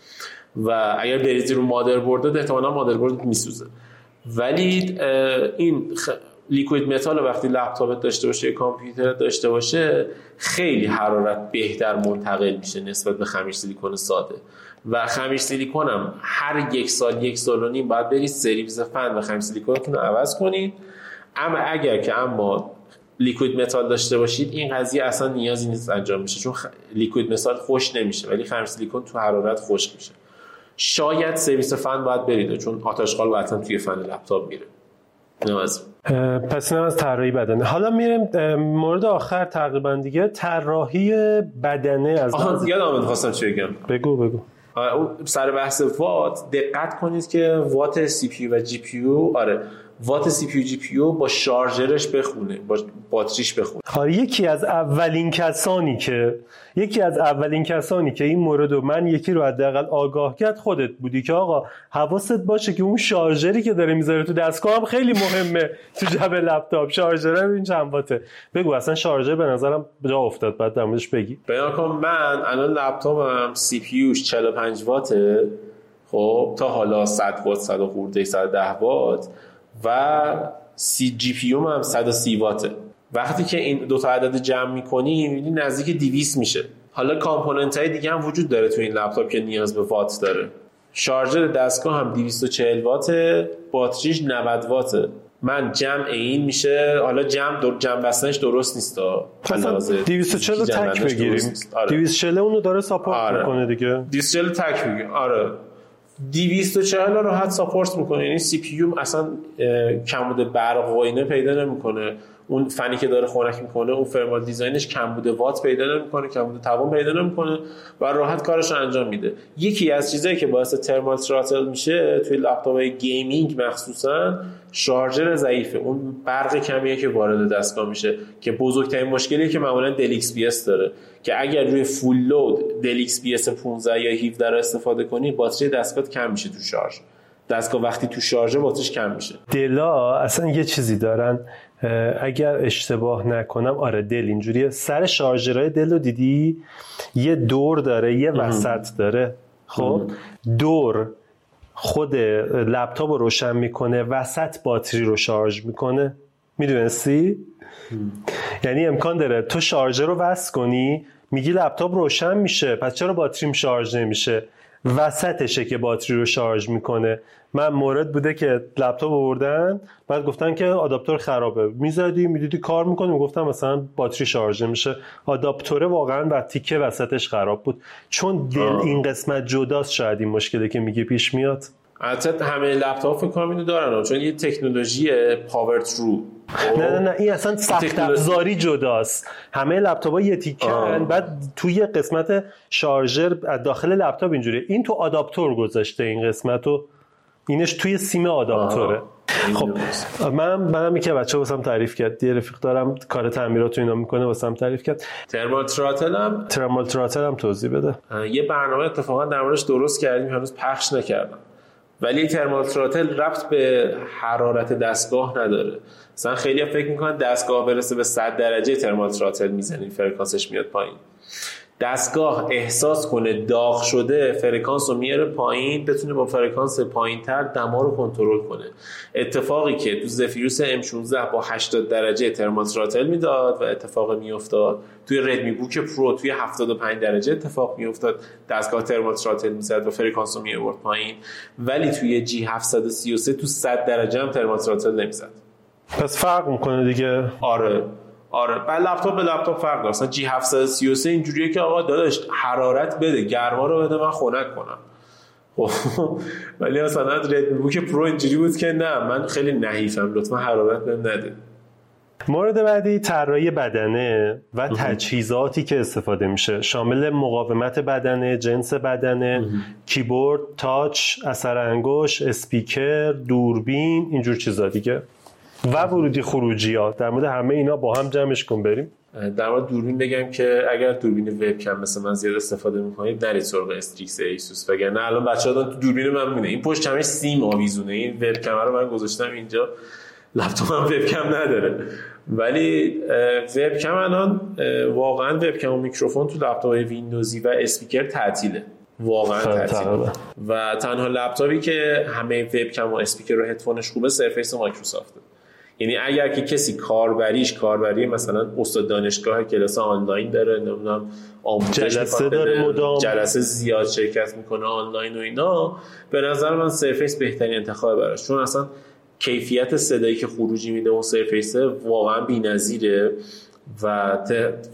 و اگر بریزی رو مادر بردت احتمالا مادر بردت میسوزه. ولی این liquid metal وقتی لپتاپت داشته باشه کامپیوتر داشته باشه خیلی حرارت بهتر منتقل میشه نسبت به خمیر سیلیکون ساده. و خمیر سیلیکون هم هر یک سال یک سال و نیم باید برید سرویس فن و خمیر سیلیکونتون رو عوض کنید. اما اگر که اما liquid metal داشته باشید این قضیه اصلا نیازی نیست انجام میشه چون خ... liquid metal خشک نمیشه ولی خمیر سیلیکون تو حرارت خشک میشه. شاید سرویس فن باید برید چون آشغال قطعا توی فن لپتاپ میره. پس اینم از طراحی بدنه. حالا میریم مورد آخر تقریبا دیگه طراحی بدنه از آها یادم خواستم چی بگم. بگو بگو. سر بحث وات دقت کنید که وات CPU و GPU آره. وات CPU GPU با شارژرش بخونه با باتریش بخونه. آره یکی از اولین کسانی که یکی از اولین کسانی که این مورد و من یکی رو حداقل آگاه کرد خودت بودی که آقا حواست باشه که اون شارژری که داره می‌ذاره تو دستگاه هم خیلی مهمه تو جب لپتاپ. شارژر این چند واته؟ بگو اصلا شارژر به نظرم جا افتاد بعد در موردش بگی. بیان کن من الان لپتاپم CPU ش 45 واته. خب تا حالا 100 وات 100 خورده 110 وات. و سی GPU هم 130 واته. وقتی که این دو تا عدد جمع می‌کنی می‌بینی نزدیک 200 میشه. حالا component های دیگه هم وجود داره تو این لپتاپ که نیاز به وات داره. شارژر دستگاه هم 240 واته باتریش 90 واته. من جمع این میشه. حالا جمع در جمع بستنش درست نیست 240 تک بگیریم. آره. 240 اونو داره support آره. می‌کنه دیگه. 240 تک بگیریم آره. 240 رو راحت support می‌کنه. یعنی CPU اصلا کمبود برق و اینه پیدا نمی‌کنه. اون فنی که داره خنک می‌کنه اون thermal design ش کمبود وات پیدا نمی‌کنه کمبود توان پیدا نمی‌کنه و راحت کارش انجام میده. یکی از چیزایی که باعث thermal throttle میشه توی لپتاپ gaming مخصوصا شارژر ضعیفه. اون برق کمیه که وارد دستگاه میشه که بزرگترین مشکلی که معمولا Dell XPS داره. که اگر روی full load Dell XPS 15 یا 17 رو استفاده کنی باتری دستگاه کم میشه تو شارژ. دستگاه وقتی تو شارژه باتریش کم میشه. Dell ا اصلا یه چیزی دارن. اگر اشتباه نکنم آره Dell اینجوریه. سر شارژرهای Dell رو دیدی؟ یه دور داره یه وسط داره. خب؟ دور خود لپتاپ رو روشن می‌کنه وسط باتری رو شارژ می‌کنه. می‌دونستی؟ یعنی امکان داره. تو شارژر رو وصل کنی میگی لپتاپ روشن میشه پس چرا باتریم شارژ نمیشه؟ وسطشه که باتری رو شارژ می‌کنه. من مورد بوده که لپتاپ آوردن بعد گفتن که آداپتور خرابه. می‌زدی می‌دیدی کار می‌کنه می‌گفتم مثلا باتری شارژ نمیشه آداپتوره واقعا و تیکه وسطش خراب بود. چون دل این قسمت جداست شاید این مشکلی که میگه پیش میاد. البته همه لپتاپ فکر کنم اینو دارن چون یه تکنولوژی power through نه نه نه این اصلا سخت افزاری جداست. همه لپتاپ ها یه تیکن بعد توی قسمت شارژر داخل لپتاپ اینجوریه. این تو آداپتور گذاشته این قسمت رو اینش توی سیم آداپتوره. خب من منم که بچه واسم تعریف کرد. یه رفیق دارم کار تعمیرات اینا می‌کنه واسم تعریف کرد. thermal throttle هم؟ thermal throttle هم توضیح بده. یه برنامه اتفاقا در موردش درست کردیم هنوز پخش نکردم. ولی thermal throttle ربط به حرارت دستگاه نداره. مثلا خیلی فکر می‌کنن دستگاه برسه به 100 درجه thermal throttle می‌زنین فرکانسش میاد پایین. دستگاه احساس کنه داغ شده فرکانس رو میاره پایین بتونه با فرکانس پایین تر دما رو کنترل کنه. اتفاقی که تو Zephyrus M16 با 80 درجه thermal throttle می‌داد و اتفاق میافتاد توی Redmi Book Pro توی 75 درجه اتفاق میافتاد دستگاه thermal throttle می‌زد و فرکانس رو میآورد پایین. ولی توی G 733 تو 100 درجه هم thermal throttle نمی‌زد. پس فرق می‌کنه دیگه؟ آره. آره. بعد لپتاپ به لپتاپ فرق داره. مثلا G 733 اینجوریه که آقا داداش حرارت بده گرما رو بده من خنک کنم. خب، ولی مثلا Redmi Book Pro اینجوری بود که نه من خیلی نحیفم لطفا حرارت بهم نده. مورد بعدی طراحی بدنه و تجهیزاتی که استفاده میشه. شامل مقاومت بدنه جنس بدنه کیبورد touch اثر انگشت اسپیکر دوربین اینجور چیزا دیگه. و ورودی خروجی ها. در مورد همه اینا با هم جمعش کن بریم. در مورد دوربین بگم که اگر دوربین وبکم مثل من زیاد استفاده می‌کنید نرید سراغ Strix ایسوس. وگرنه الان بچه‌ها تو دوربین من می‌بینه این پشت همش سیم آویزونه. این وبکم رو من گذاشتم اینجا. لپتاپم وبکم نداره. ولی وبکم الان واقعا وبکم و میکروفون تو لپتاپ ویندوزی و اسپیکر تعطیله. واقعا تعطیله. و تنها لپتاپی که همه وبکم و اسپیکر و هدفونش خوبه Surface مایکروسافته. یعنی اگر که کسی کاربریش کاربری مثلا استاد دانشگاه کلاس آنلاین داره نمی‌دونم آموزش جلسه داره مدام. جلسه زیاد شرکت می‌کنه آنلاین و اینا به نظر من Surface بهترین انتخاب براش. چون اصلا کیفیت صدایی که خروجی میده اون Surface واقعا بی‌نظیره و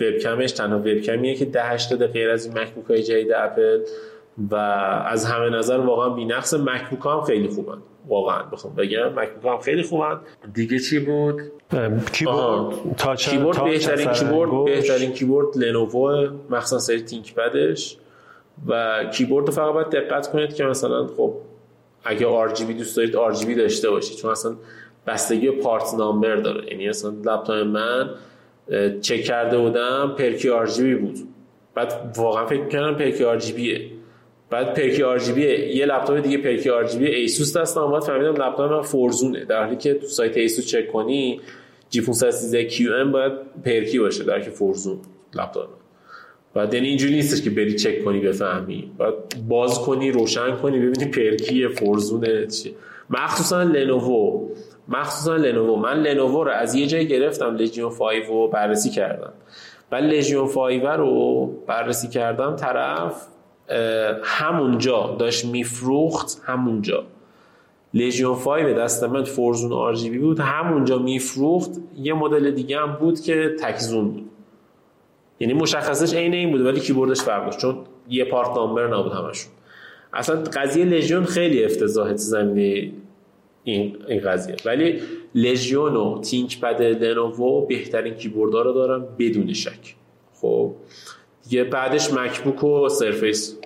وبکمش تنها وبکمیه که 10 80 غیر از این مکبوک های جدید اپل و از همه نظر واقعا بی‌نقص. مکبوک هم خیلی خوبن. واقعا بخوام بگم. مکبوک هم خیلی خوبن. دیگه چی بود؟ کیبورد touch کیبورد بهترین کیبورد بهترین کیبورد لنوو مخصوصا سری ThinkPad ش و کیبورد رو فقط باید دقت کنید که مثلا خب اگه بی دوست دارید بی داشته باشید. چون اصلا بستگی پارت نامبر داره. یعنی اصلا لپتاپ من چک کرده بودم پرکی آر جی بود. بعد واقعا فکر می‌کردم پرکی بیه بعد پرکی آر یه لپتاپ دیگه پرکی آر جی بی ایسوس دستم اومد فهمیدم لپتاپ من فورزونه. در حالی که تو سایت ایسوس چک کنی جی 513 کیو ام باید پرکی باشه در که فورزون لپتاپ. بعد یعنی اینجوری نیستش که بری چک کنی بفهمی. بعد باز کنی روشن کنی ببینی پرکی فورزونه چیه. مخصوصا لنوو. مخصوصا لنوو. من لنوو رو از یه جای گرفتم لژیون 5 رو بررسی کردم. بعد لژیون 5 رو بررسی کردم طرف همونجا داشت میفروخت همونجا. لژیون 5 دست من فورزون آر بود همونجا میفروخت. یه مدل دیگه هم بود که تک zone بود. یعنی مشخصش عین این بود ولی کیبوردش فرق داشت چون یه part number نبود همشون. اصلا قضیه Legion خیلی افتضاحه زمینه این این قضیه. ولی Legion و ThinkPad لنوو بهترین کیبوردها رو دارن بدون شک. خب؟ دیگه بعدش مکبوک و Surface.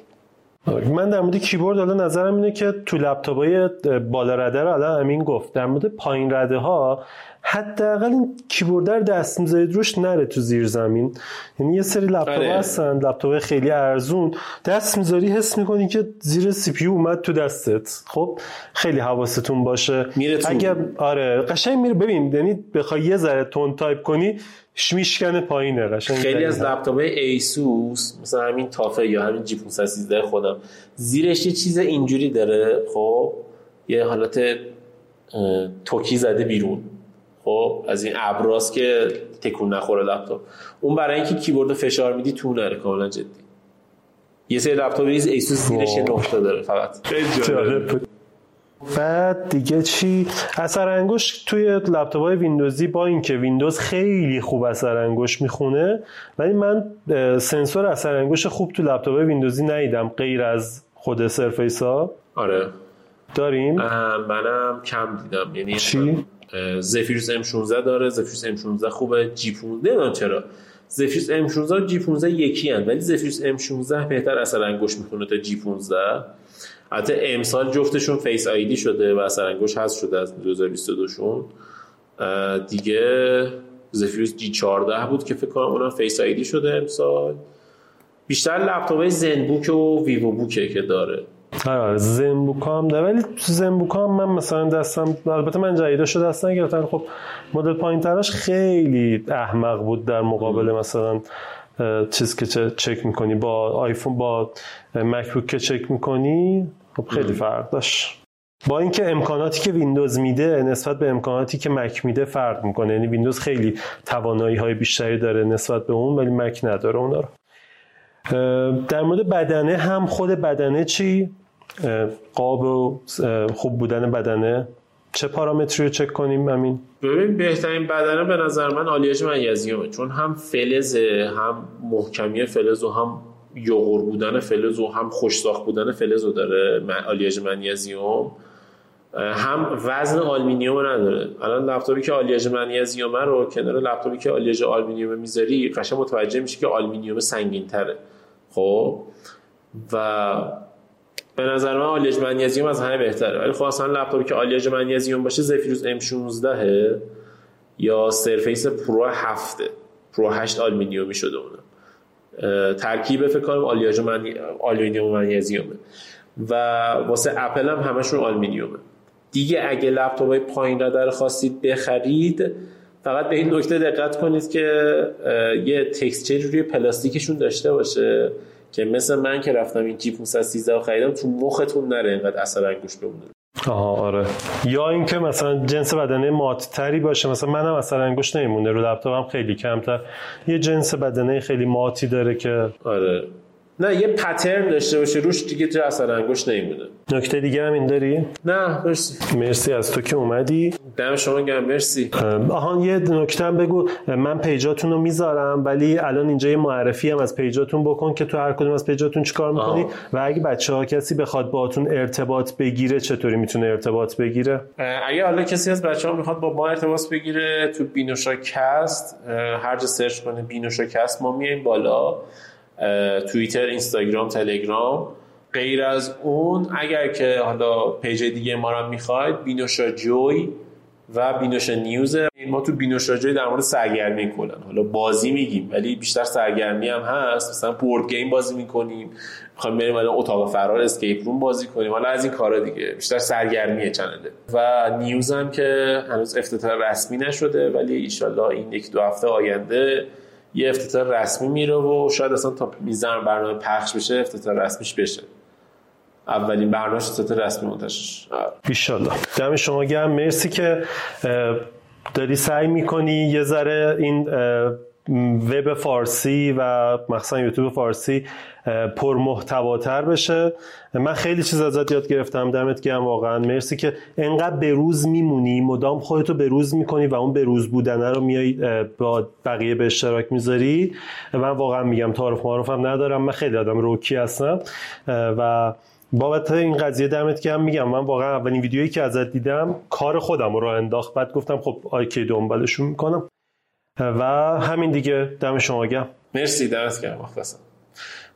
من در مورد کیبورد حالا نظرم اینه که تو لپتاپای بالا رده رو الان امین گفت. در مورد پایین رده ها حداقل این کیبورد دست می‌ذارید روش نره تو زیر زمین. یعنی یه سری لپتاپ آره. هستن لپتاپ خیلی ارزون. دست می‌ذاری حس می‌کنی که زیر CPU اومد تو دستت. خب خیلی حواستون باشه. میره. اگر آره قشنگ میره. ببین یعنی بخوای یه ذره تون تایپ کنی میشکنه پایینه. قشنگ خیلی از لپتاپ ایسوس مثلا همین TUF ه یا همین G 513 خودم زیرش یه چیز اینجوری داره. خب یه حالت توکی زده بیرون. خب از این ابرا که تکون نخوره لپتاپ. اون برای اینکه کیبورد فشار میدی تو نره کاملا جدی. یه سری لپتاپ ریز ایسوس زیرش یه نقطه داره فقط. بعد دیگه چی؟ اثر انگشت توی لپتاپ های ویندوزی با اینکه ویندوز خیلی خوب اثر انگشت می‌خونه ولی من سنسور اثر انگشت خوب تو لپتاپ های ویندوزی ندیدم غیر از خود Surface ها. آره. داریم؟ منم کم دیدم. یعنی چی؟ Zephyrus M16 داره Zephyrus M16 خوبه G 15 نمی‌دونم چرا. Zephyrus M16 و G 15 یکی هن ولی Zephyrus M16 بهتر اثر انگشت می‌کنه تا G 15 حتی امسال جفتشون Face ID شده و اثر انگشت هست شده از 2022 شون. دیگه Zephyrus G 14 بود که فکر کنم اونم Face ID شده امسال. بیشتر لپتاپ Zenbook و Vivobook ه که داره. آره Zenbook ا هم داره. ولی تو Zenbook ا هم من مثلا دستم البته من جدیداشو دست نگرفتم. خب مدل پایین تراش خیلی احمق بود در مقابل مثلا چیز که چک می‌کنی. با آیفون با مکبوک که چک می‌کنی خب خیلی فرق داشت. با اینکه امکاناتی که ویندوز میده نسبت به امکاناتی که مک میده فرق می‌کنه. یعنی ویندوز خیلی توانایی های بیشتری داره نسبت به اون ولی مک نداره اونا رو. در مورد بدنه هم خود بدنه چی؟ قاب و خوب بودن بدنه. چه پارامتری رو چک کنیم؟ همین ببین بهترین بدنه به نظر من آلیاژ منیزیومه چون هم فلزه هم محکمی فلز و هم یغور بودن فلز و هم خوشساخت بودن فلز رو داره آلیاژ منیزیوم هم وزن آلومینیوم نداره. الان لپتاپی که آلیاژ منیزیوم رو کنار لپتاپی که آلیاژ آلومینیوم می‌ذاری قشنگ متوجه میشه که آلومینیوم سنگین تره خب؟ و به نظر من آلیاژ منیزیوم از همه بهتره. ولی خب اصلا لپتاپی که آلیاژ منیزیوم باشه Zephyrus M16 یا Surface Pro 7 Pro 8 آلومینیومی شده اونم. ترکیب فکر کنم آلیاژ من آلومینیوم منیزیومه و واسه اپل هم همشون آلومینیومه. دیگه اگه لپتاپ های پایین رده رو خواستید بخرید فقط به این نکته دقت کنید که یه texture روی پلاستیکشون داشته باشه که مثل من که رفتم این G513 رو خریدم تو مختون نره اینقدر اثر انگشت بمونه. آها آره. یا اینکه مثلا جنس بدنه ماتتری باشه مثلا منم اثر انگشت نمیمونه رو لپتاپم خیلی کمتر. یه جنس بدنه خیلی ماتی داره که آره. نه یه pattern داشته باشه روش دیگه جا اثر انگشت نمیمونه. نکته دیگه هم این داری؟ نه مرسی. مرسی از تو که اومدی. دم شما گرم مرسی. آهان یه نکته هم بگو. من page اتون رو می‌ذارم ولی الان اینجا یه معرفی هم از page اتون بکن که تو هر کدوم از page اتون چیکار می‌کنی. آه. و اگه بچه ها کسی بخواد باهاتون ارتباط بگیره چطوری می‌تونه ارتباط بگیره؟ اگه حالا کسی از بچه ها می‌خواد با ما ارتباط بگیره تو بینوشا کست هر جا search کنه بینوشا کست ما میایم بالا. توییتر اینستاگرام تلگرام غیر از اون اگر که حالا page دیگه ما رو می‌خواید بینوشا Joy و بینوشا News. ما تو بینوشا Joy در مورد سرگرمی کنن حالا بازی میگیم ولی بیشتر سرگرمی هم هست. مثلا board game بازی می‌کنیم. می‌خوایم بریم الان اتاق فرار escape room بازی کنیم. حالا از این کارا دیگه. بیشتر سرگرمی channel ه و News هم که هنوز افتتاح رسمی نشده ولی ایشالله این یک دو هفته آینده یه افتتاح رسمی میره و شاید اصلا تا میزن برنامه پخش بشه افتتاح رسمیش بشه. اولین برنامه افتتاح رسمی منتشر ایشالله. دم شما گرم. مرسی که داری سعی می‌کنی یه ذره این وب فارسی و مثلا یوتیوب فارسی پر محتواتر بشه. من خیلی چیز ازت یاد گرفتم. دمت گرم واقعا. مرسی که انقدر به روز میمونی. مدام خودتو به روز می‌کنی و اون به روز بودنه رو میای با بقیه به اشتراک می‌ذاری. من واقعا میگم تعارف معارفم ندارم. من خیلی آدم روکی هستم. و بابت این قضیه دمت گرم میگم. من واقعا اولین ویدیویی که ازت دیدم کار خودم رو انداخت. بعد گفتم خب آیکی دنبالشون می‌کنم. و همین دیگه. دم شما گرم. مرسی دمت گرم مخلصم.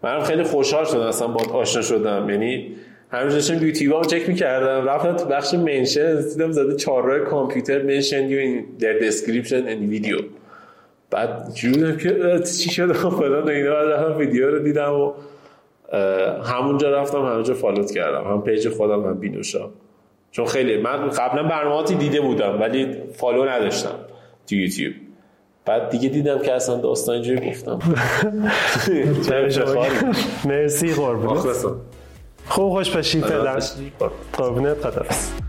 منم خیلی خوشحال شدم اصلا با آشنا شدم. یعنی همینجا داشتم یوتیوب هم چک می‌کردم رفتم تو بخش منشن دیدم زده چهار راه کامپیوتر منشن یو در دسکریپشن این ویدیو. بعد جونم که چی شد؟ فلان اینا. بعد ویدیو رو دیدم و همونجا رفتم همونجا follow ت کردم. هم page خودم هم بینوشا چون خیلی من قبلا برنامه‌هاتو دیده بودم ولی follow نداشتم تو یوتیوب. بعد دیگه دیدم که اصلا داستان اینجوری گفتم. <laughs> مرسی قربون خوب خوش باشی پدر. قربونت قدرست